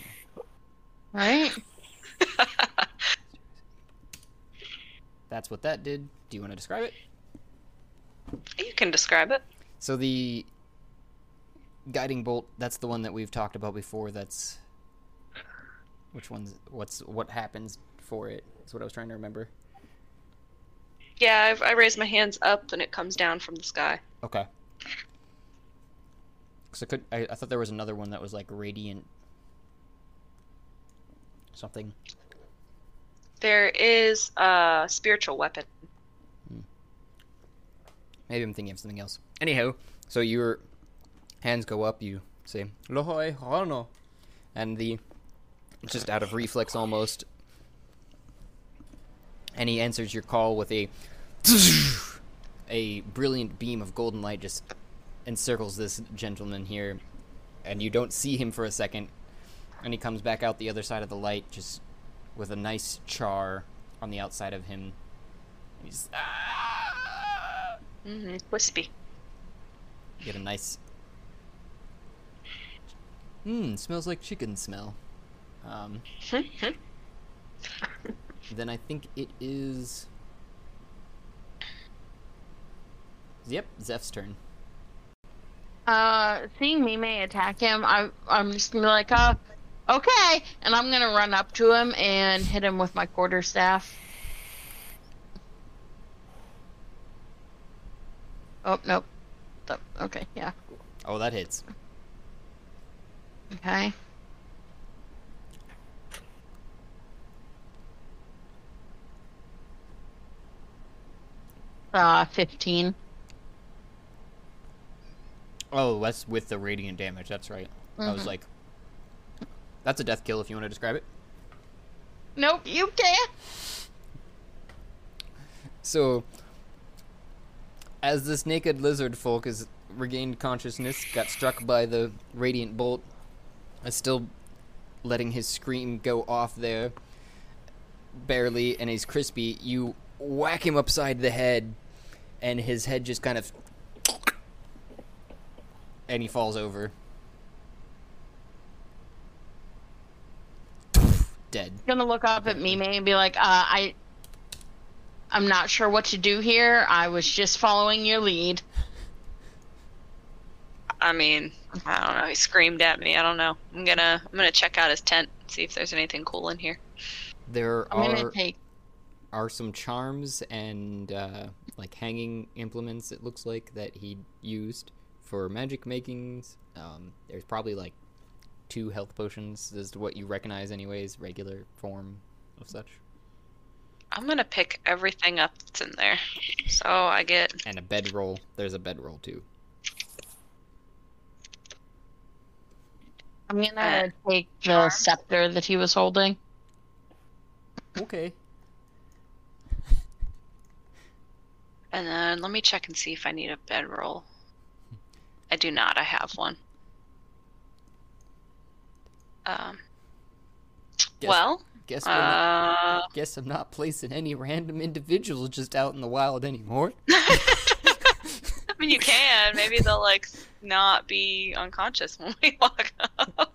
Right? that's what that did. Do you want to describe it? You can describe it. So the guiding bolt, that's the one that we've talked about before. That's which one's what's what happens for it is what I was trying to remember. Yeah, I've, I raise my hands up and it comes down from the sky. Okay. Cause I could I, I thought there was another one that was like radiant something. There is a spiritual weapon. Hmm. Maybe I'm thinking of something else. Anyhow, so your hands go up, you say Lohoi Hono and the just out of reflex almost and he answers your call with a a brilliant beam of golden light just encircles this gentleman here and you don't see him for a second and he comes back out the other side of the light just with a nice char on the outside of him he's ah! Mm-hmm. Wispy. get a nice Mmm, smells like chicken smell. Um, then I think it is. Yep, Zeph's turn. Uh, seeing Mime attack him, I, I'm just gonna be like, uh, okay, and I'm gonna run up to him and hit him with my quarter staff. Oh nope. Okay, yeah. Oh, that hits. Okay. Uh, fifteen. Oh, that's with the radiant damage. That's right. I was Mhm. like, that's a death kill if you want to describe it. Nope, you can't. So, as this naked lizard folk is regained consciousness, got struck by the radiant bolt, still letting his scream go off there, barely, and he's crispy. You whack him upside the head, and his head just kind of. And he falls over. Dead. gonna look up at Mime and be like, uh, I, I'm not sure what to do here. I was just following your lead. I mean, I don't know. He screamed at me. I don't know. I'm gonna I'm gonna check out his tent, see if there's anything cool in here. There I'm are take. are some charms and uh, like hanging implements. It looks like that he used for magic makings. Um, there's probably like two health potions, is what you recognize, anyways. Regular form of such, I'm gonna pick everything up that's in there. So I get and a bedroll. There's a bedroll too. I'm gonna Uh, take the charm. scepter that he was holding. Okay. and then let me check and see if I need a bedroll. I do not. I have one. Um. Guess, well, guess we're not, uh, guess I'm not placing any random individuals just out in the wild anymore. I mean, you can. Maybe they'll like not be unconscious when we walk up.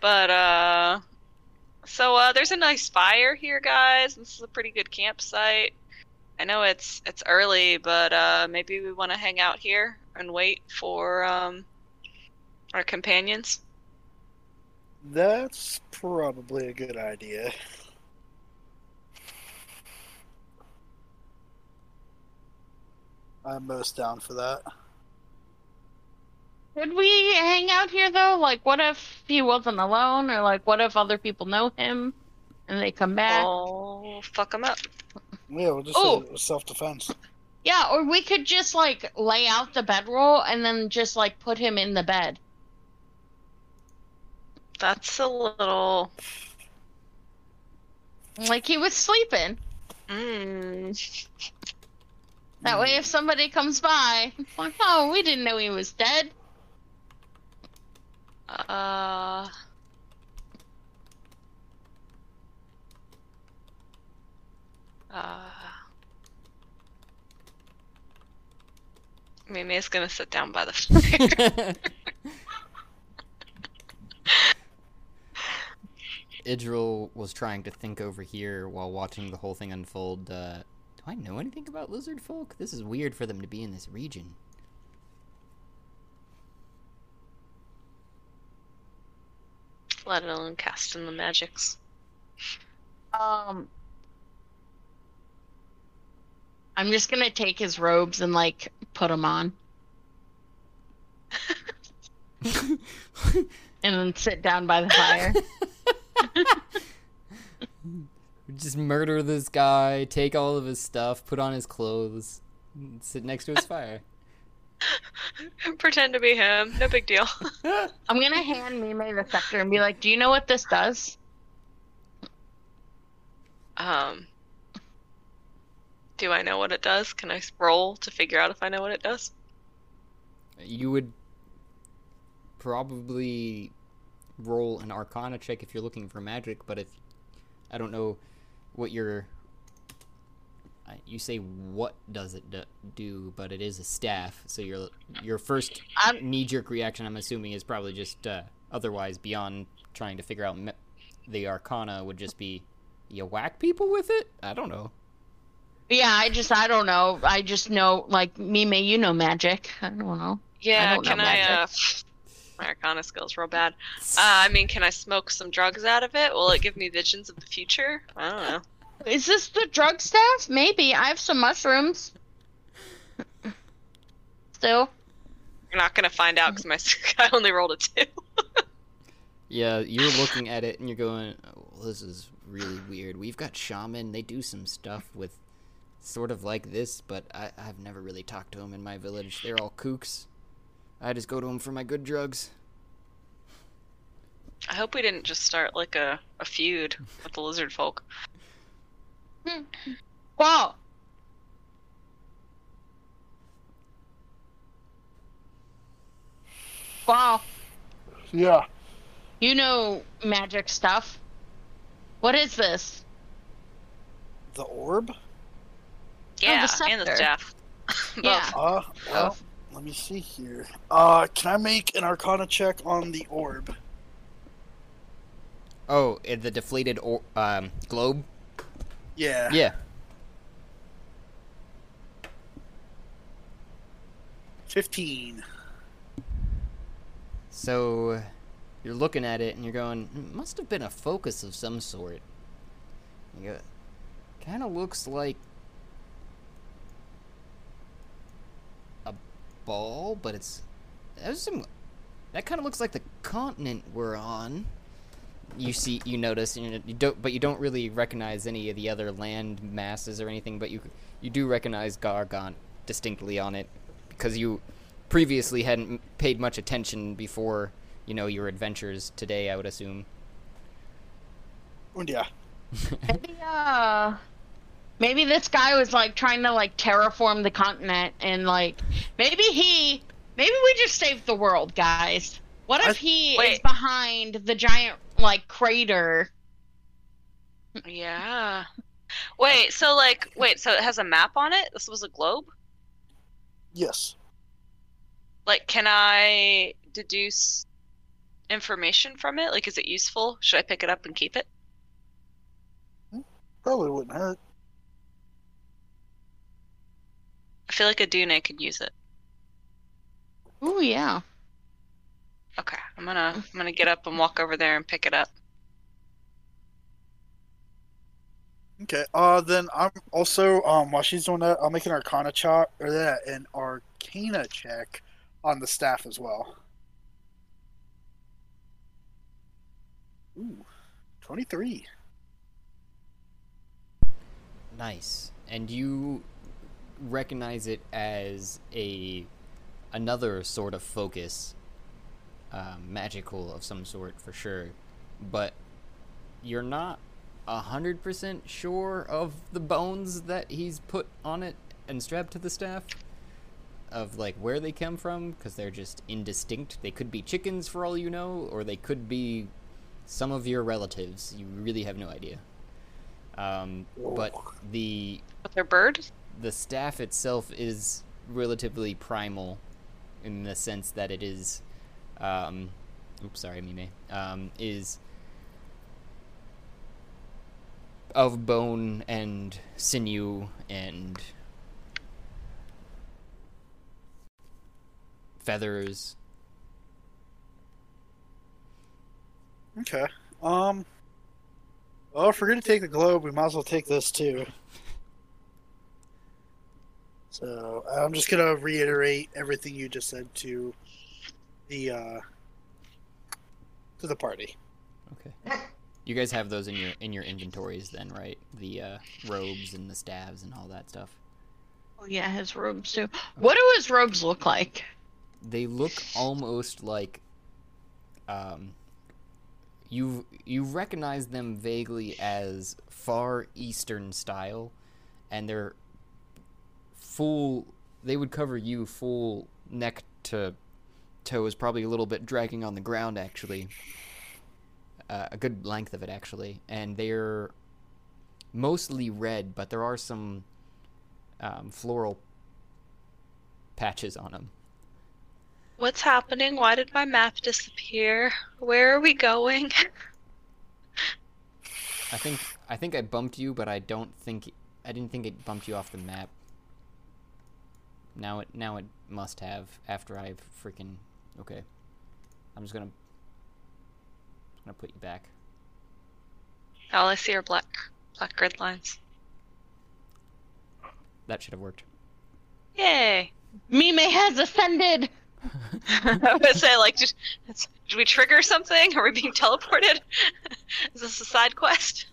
but uh, so uh, there's a nice fire here, guys. This is a pretty good campsite. I know it's it's early, but uh, maybe we want to hang out here and wait for um our companions. That's probably a good idea. I'm most down for that. Could we hang out here though? Like, what if he wasn't alone, or like, what if other people know him and they come back? Oh, fuck them up. Yeah, we'll just Oh. say self defense. Yeah, or we could just like lay out the bedroll and then just like put him in the bed. That's a little. Like he was sleeping. Mm. That way, if somebody comes by, like, oh, we didn't know he was dead. Uh. Uh. Mimi's gonna sit down by the fire. Idril was trying to think over here while watching the whole thing unfold. Uh, do I know anything about lizard folk? This is weird for them to be in this region. Let alone casting the magics. Um, I'm just gonna take his robes and like put them on, and then sit down by the fire. Just murder this guy, take all of his stuff, put on his clothes, sit next to his fire. Pretend to be him. No big deal. I'm gonna hand Mime the scepter and be like, "Do you know what this does?" Um. Do I know what it does? Can I roll to figure out if I know what it does? You would probably roll an arcana check if you're looking for magic, but if I don't know what your I- you say what does it do- do, but it is a staff, so your your first I'm- knee jerk reaction, I'm assuming, is probably just uh, otherwise beyond trying to figure out me- the arcana would just be you whack people with it. I don't know. Yeah, I just I don't know. I just know like Mime, you know magic. I don't know. Yeah, don't know can I, uh. My arcana skill's real bad. Uh, I mean, can I smoke some drugs out of it? Will it give me visions of the future? I don't know. Is this the drug staff? Maybe. I have some mushrooms. Still. You're not gonna find out because my I only rolled a two. Yeah, you're looking at it and you're going, oh, this is really weird. We've got shaman. They do some stuff with sort of like this, but I, I've never really talked to them in my village. They're all kooks. I just go to them for my good drugs. I hope we didn't just start like a, a feud with the lizard folk. Well, Wow, Yeah. you know magic stuff. What is this? The orb? Yeah, and the scepter. staff. Yeah. Uh, well, let me see here. Uh, can I make an Arcana check on the orb? Oh, the deflated or- um, globe? Yeah. Yeah. Fifteen. So you're looking at it and you're going, "It must have been a focus of some sort. You go, kind of looks like a ball, but it's there's some. That kind of looks like the continent we're on. You see, you notice, and you don't, but you don't really recognize any of the other land masses or anything. But you you do recognize Gargant distinctly on it because you previously hadn't paid much attention before you know your adventures today. I would assume. And yeah. Maybe uh maybe this guy was like trying to like terraform the continent and like maybe he maybe we just saved the world, guys. What if I- he is behind the giant like crater? Yeah. Wait, so like, wait, so it has a map on it? This was a globe? Yes. Like, can I deduce information from it? Like, is it useful? Should I pick it up and keep it? Probably wouldn't hurt. I feel like a Dune could use it. Oh yeah. Okay, I'm gonna I'm gonna get up and walk over there and pick it up. Okay. Uh, then I'm also um while she's doing that, I'll make an Arcana check or that an Arcana check on the staff as well. Ooh, twenty-three. Nice. And you recognize it as a another sort of focus, um, magical of some sort for sure, but you're not a hundred percent sure of the bones that he's put on it and strapped to the staff. Of like where they come from, because they're just indistinct. They could be chickens for all you know, or they could be some of your relatives. You really have no idea. Um, but the With their bird? the staff itself is relatively primal in the sense that it is um oops sorry Mime um is of bone and sinew and feathers Okay. Um. Well, if we're gonna take the globe, we might as well take this too. So I'm just gonna reiterate everything you just said to the uh to the party. okay you guys have those in your in your inventories then right the uh robes and the staves and all that stuff Oh yeah, his robes too. What do his robes look like? they look almost like um you you recognize them vaguely as far eastern style and they're full they would cover you full neck to toes probably a little bit dragging on the ground actually uh, a good length of it actually and they're mostly red but there are some um, floral patches on them What's happening? Why did my map disappear? Where are we going? I think I think I bumped you, but I don't think I didn't think it bumped you off the map. Now it now it must have after I've freaking okay. I'm just gonna I'm gonna put you back. All I see are black black grid lines. That should have worked. Yay! Mime has ascended. I would say like, did, did we trigger something? Are we being teleported? Is this a side quest?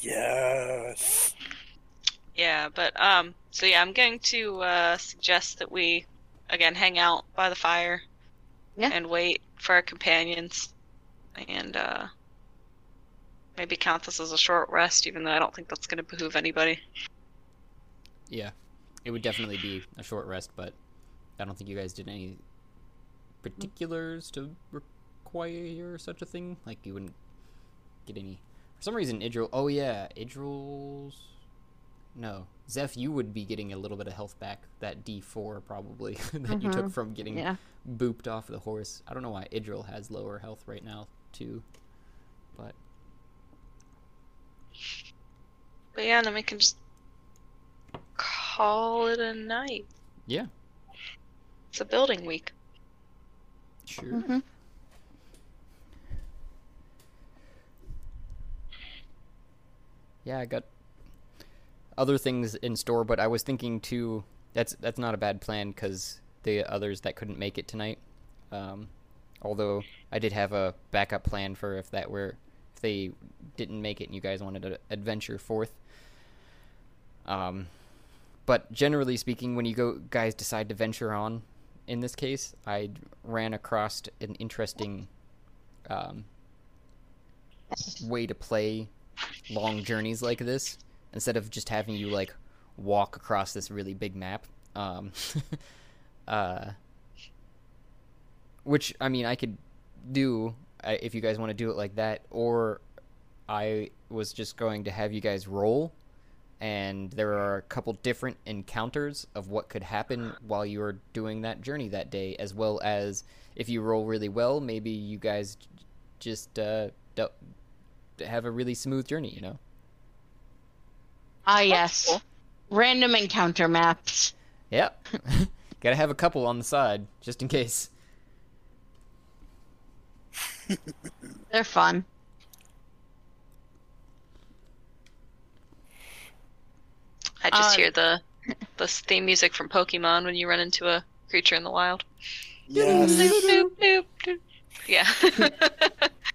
Yes. Yeah, but um, so yeah, I'm going to uh, suggest that we again hang out by the fire, Yeah. and wait for our companions, and uh, maybe count this as a short rest, even though I don't think that's going to behoove anybody. Yeah, it would definitely be a short rest, but I don't think you guys did any particulars to require such a thing. Like you wouldn't get any. For some reason, Idril. Oh yeah, Idril's. No, Zeph, you would be getting a little bit of health back. That D four probably that you took from getting Yeah. booped off the horse. I don't know why Idril has lower health right now too, but But yeah, then we can just call it a night. yeah, It's a building week. sure. Mm-hmm. Yeah, I got other things in store, but I was thinking too. That's that's not a bad plan because the others that couldn't make it tonight. Um, although I did have a backup plan for if that were if they didn't make it and you guys wanted to adventure forth. Um, but generally speaking, when you go guys decide to venture on, in this case, I ran across an interesting um, way to play long journeys like this instead of just having you like walk across this really big map um uh which i mean i could do uh, if you guys want to do it like that or i was just going to have you guys roll and there are a couple different encounters of what could happen while you are doing that journey that day as well as if you roll really well maybe you guys just uh have a really smooth journey you know Ah, yes. cool. Random encounter maps. Yep. Gotta have a couple on the side, just in case. They're fun. I just Uh, hear the the theme music from Pokemon when you run into a creature in the wild. Yes. Yeah.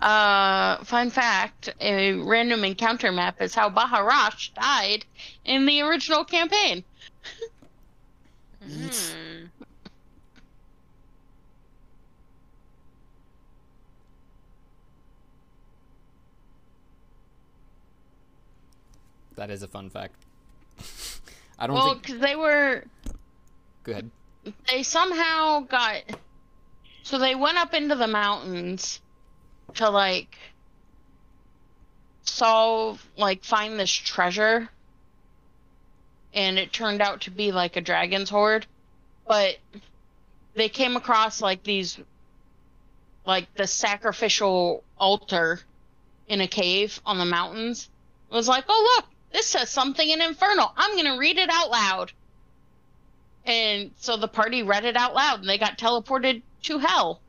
Uh, fun fact: a random encounter map is how Baharash died in the original campaign. Hmm. That is a fun fact. I don't Well, think. because they were Go ahead. they somehow got so they went up into the mountains to like solve like find this treasure. And it turned out to be like a dragon's hoard. But they came across like these like the sacrificial altar in a cave on the mountains. It was like oh look this says something in infernal. I'm gonna read it out loud. And so the party read it out loud and they got teleported to hell.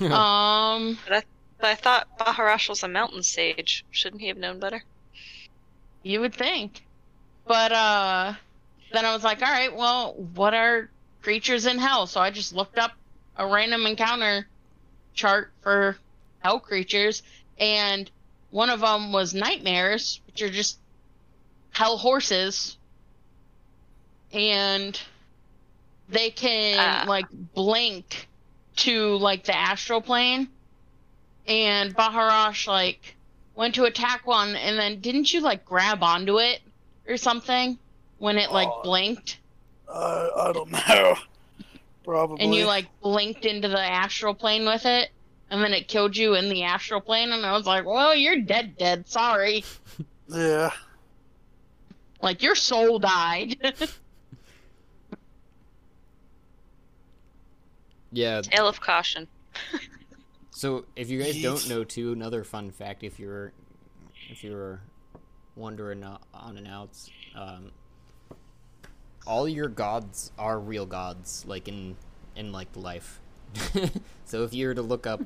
Um, But I thought Baharash was a mountain sage. Shouldn't he have known better? you would think. But uh then I was like, all right, well, what are creatures in hell? So I just looked up a random encounter chart for hell creatures and one of them was nightmares, which are just hell horses. And they can Ah. like blink to like the astral plane. And Baharash like went to attack one and then didn't you like grab onto it or something when it like Oh. blinked Uh, I don't know. Probably. and you like blinked into the astral plane with it and then it killed you in the astral plane and I was like, "Well, you're dead dead. Sorry." Yeah. Like your soul died. Yeah. Tale of caution. So if you guys don't know too, another fun fact, if you're if you're wondering on and outs, um, all your gods are real gods, like in in like life. so if you were to look up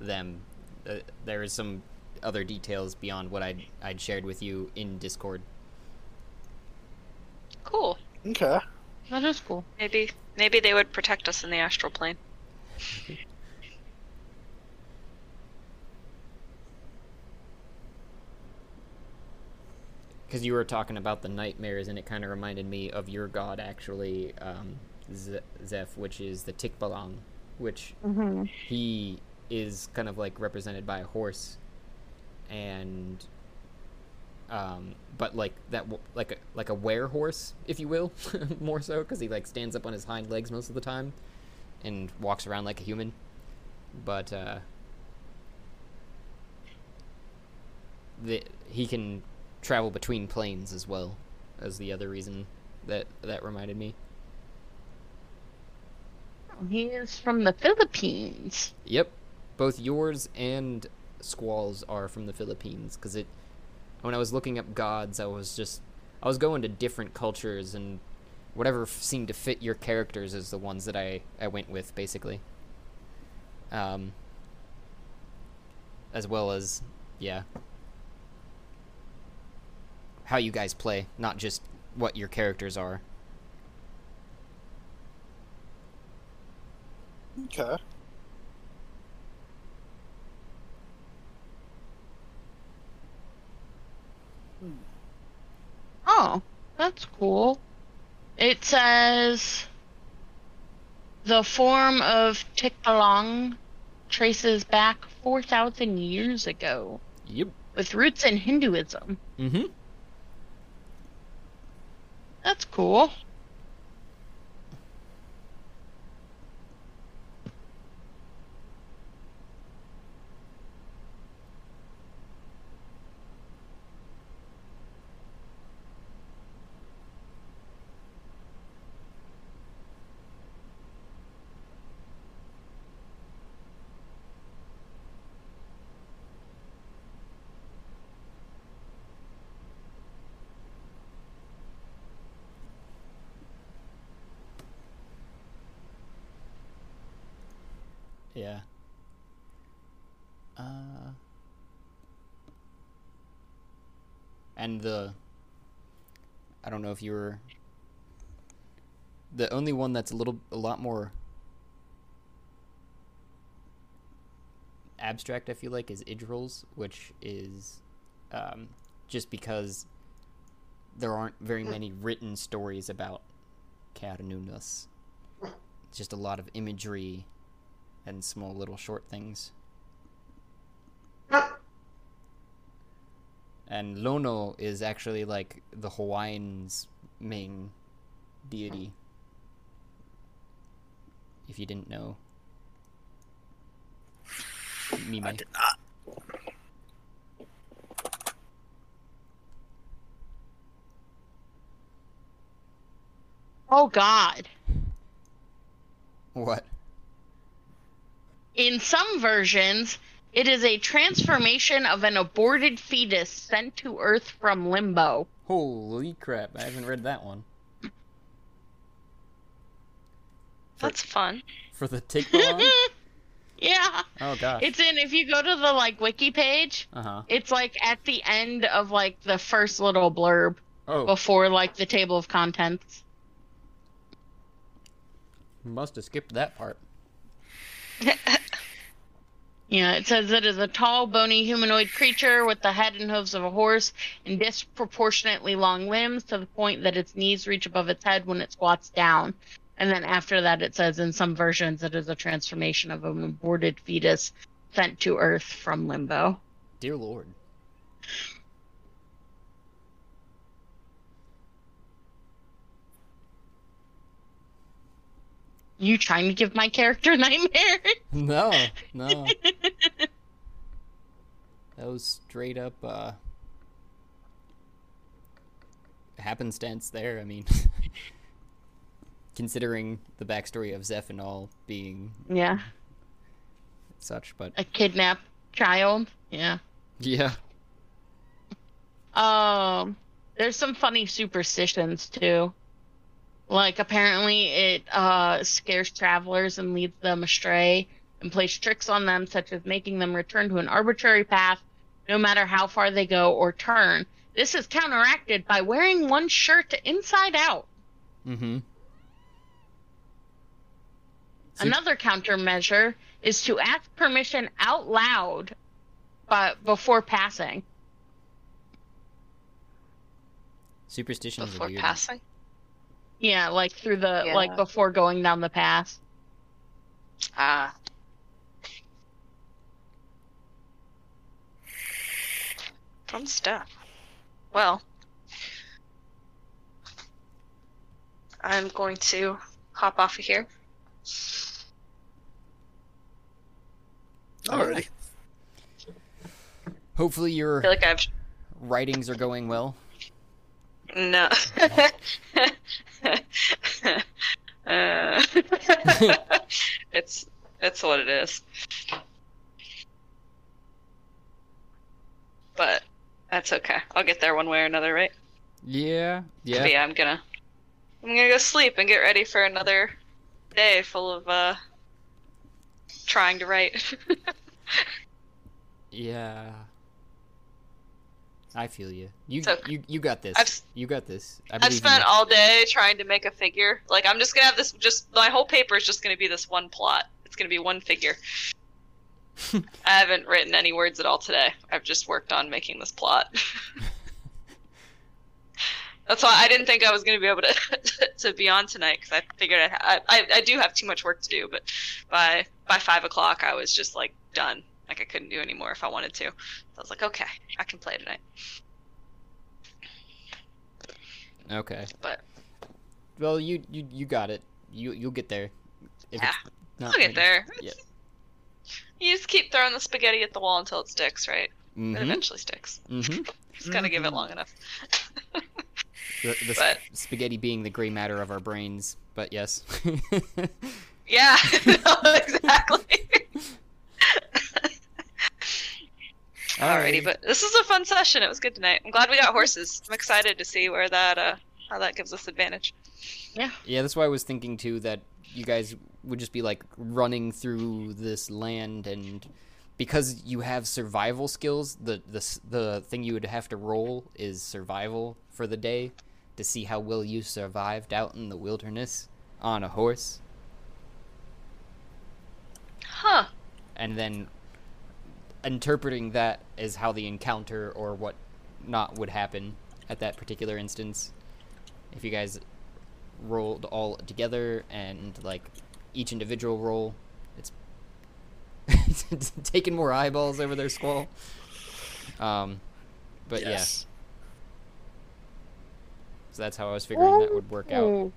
them, uh, there is some other details beyond what I'd I'd shared with you in Discord. Cool. Okay. that is cool. Maybe maybe they would protect us in the astral plane. Because you were talking about the nightmares, and it kind of reminded me of your god, actually, um, Z- Zeph, which is the Tikbalang, which Mm-hmm. he is kind of like represented by a horse, and um, but like that, like a like a were horse, if you will, more so, because he like stands up on his hind legs most of the time, and walks around like a human, but uh, the he can travel between planes as well as the other reason that that reminded me. He is from the Philippines. Yep, both yours and Squall's are from the Philippines. Because it, when I was looking up gods, I was just, I was going to different cultures and whatever f- seemed to fit your characters is the ones that I I went with basically. Um. As well as, yeah. How you guys play, not just what your characters are. Okay. Oh, that's cool. It says the form of Tikbalang traces back 4,000 years ago, Yep. with roots in Hinduism. Mm-hmm. That's cool. Yeah. Uh. And the. I don't know if you were. The only one that's a little, a lot more abstract, I feel like, is Idrils, which is um, just because there aren't very many written stories about Katanunus. It's just a lot of imagery and small little short things. And Lono is actually like the Hawaiians' main deity. If you didn't know. Mime. I did not. Uh, oh God. What? In some versions, it is a transformation of an aborted fetus sent to Earth from limbo. Holy crap, I haven't read that one. That's fun. For the Tikbalan? yeah. oh gosh. It's in if you go to the like wiki page, Uh huh. it's like at the end of like the first little blurb Oh, before like the table of contents. must have skipped that part. Yeah, it says it is a tall, bony humanoid creature with the head and hooves of a horse and disproportionately long limbs to the point that its knees reach above its head when it squats down. And then after that, it says in some versions it is a transformation of an aborted fetus sent to Earth from limbo. Dear Lord. You trying to give my character nightmares? No, no. that was straight up uh happenstance there, I mean. considering the backstory of Zeph and all being yeah, such, but a kidnapped child. Yeah. yeah. Um, there's some funny superstitions too. Like apparently it uh scares travelers and leads them astray and plays tricks on them such as making them return to an arbitrary path no matter how far they go or turn. This is counteracted by wearing one shirt inside out. Mm-hmm. Another countermeasure is to ask permission out loud but before passing. Superstitions are Before weird. passing. Yeah, like through the Yeah. like before going down the pass. Ah. Fun stuff. Well, I'm going to hop off of here. Alrighty. Hopefully I your feel like I've writings are going well. no. uh, it's it's what it is. But that's okay. I'll get there one way or another, right? Yeah, yeah. But yeah, I'm gonna I'm gonna go sleep and get ready for another day full of uh trying to write. Yeah. I feel you. You So- you you got this. I've you got this. I I've believe spent all day trying to make a figure. Like I'm just gonna have this. Just my whole paper is just gonna be this one plot. It's gonna be one figure. I haven't written any words at all today. I've just worked on making this plot. That's why I didn't think I was gonna be able to to be on tonight because I figured I, I I do have too much work to do. But by by five o'clock, I was just like done. Like I couldn't do anymore if I wanted to. So I was like, okay, I can play tonight. Okay. But Well, you you you got it. You you'll get there. If Yeah, I'll get ready. there. Yeah. You just keep throwing the spaghetti at the wall until it sticks, right? It Mhm. eventually sticks. Mhm. Just gotta give it long enough. The, the But- spaghetti being the gray matter of our brains, but yes. Yeah, no, exactly. Alrighty, but this is a fun session. It was good tonight. I'm glad we got horses. I'm excited to see where that uh how that gives us advantage. Yeah, Yeah, that's why I was thinking too that you guys would just be like running through this land and because you have survival skills, the the the thing you would have to roll is survival for the day to see how well you survived out in the wilderness on a horse Huh. and then interpreting that as how the encounter or what not would happen at that particular instance. If you guys rolled all together and like each individual roll, it's it's taking more eyeballs over their squall. Um, but yes. yeah, so that's how I was figuring that would work out.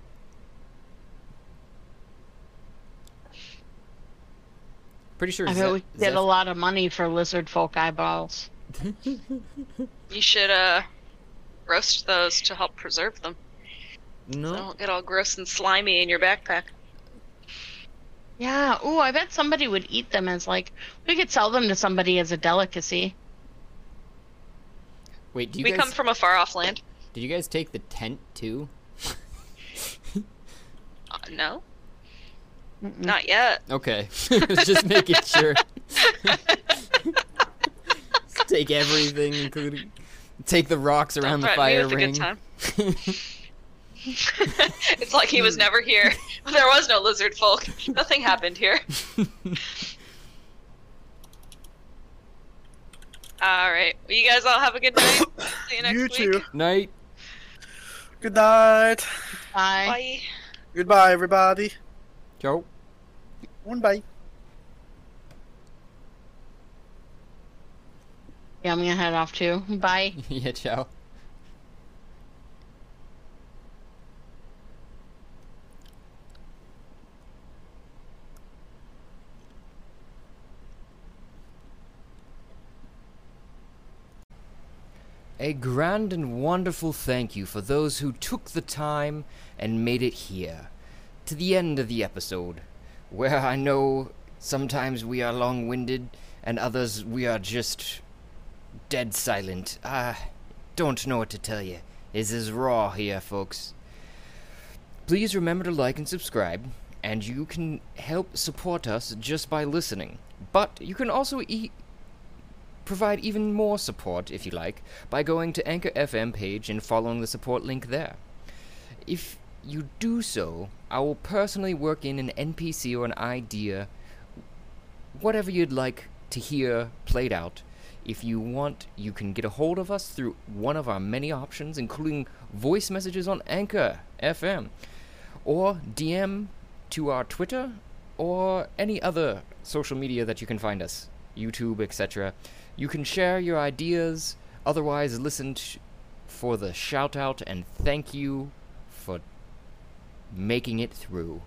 Pretty sure. I Ze- bet we could get a lot of money for lizard folk eyeballs. You should uh roast those to help preserve them. No. they don't get all gross and slimy in your backpack. Yeah. Ooh, I bet somebody would eat them as like we could sell them to somebody as a delicacy. Wait, do you we guys come from a far off land. did you guys take the tent too? Uh, no, Mm-mm. not yet. Okay, just making sure. take everything, including take the rocks around the Don't threaten me fire ring. it's like he was never here. There was no lizard folk. Nothing happened here. All right. Well, you guys all have a good night. See you next You week. too. Night. Good night. Bye. Bye. Goodbye, everybody. Ciao. One bye. Yeah, I'm gonna head off too. Bye. yeah, ciao. A grand and wonderful thank you for those who took the time and made it here, to the end of the episode, where I know sometimes we are long winded and others we are just dead silent. I don't know what to tell you. It's as raw here, folks. Please remember to like and subscribe, and you can help support us just by listening. But you can also e- provide even more support, if you like, by going to Anchor FM page and following the support link there. If you do so, I will personally work in an NPC or an idea, whatever you'd like to hear played out. If you want, you can get a hold of us through one of our many options, including voice messages on Anchor FM, or DM to our Twitter, or any other social media that you can find us, YouTube, etc. You can share your ideas, otherwise, listen t- for the shout out and thank you making it through.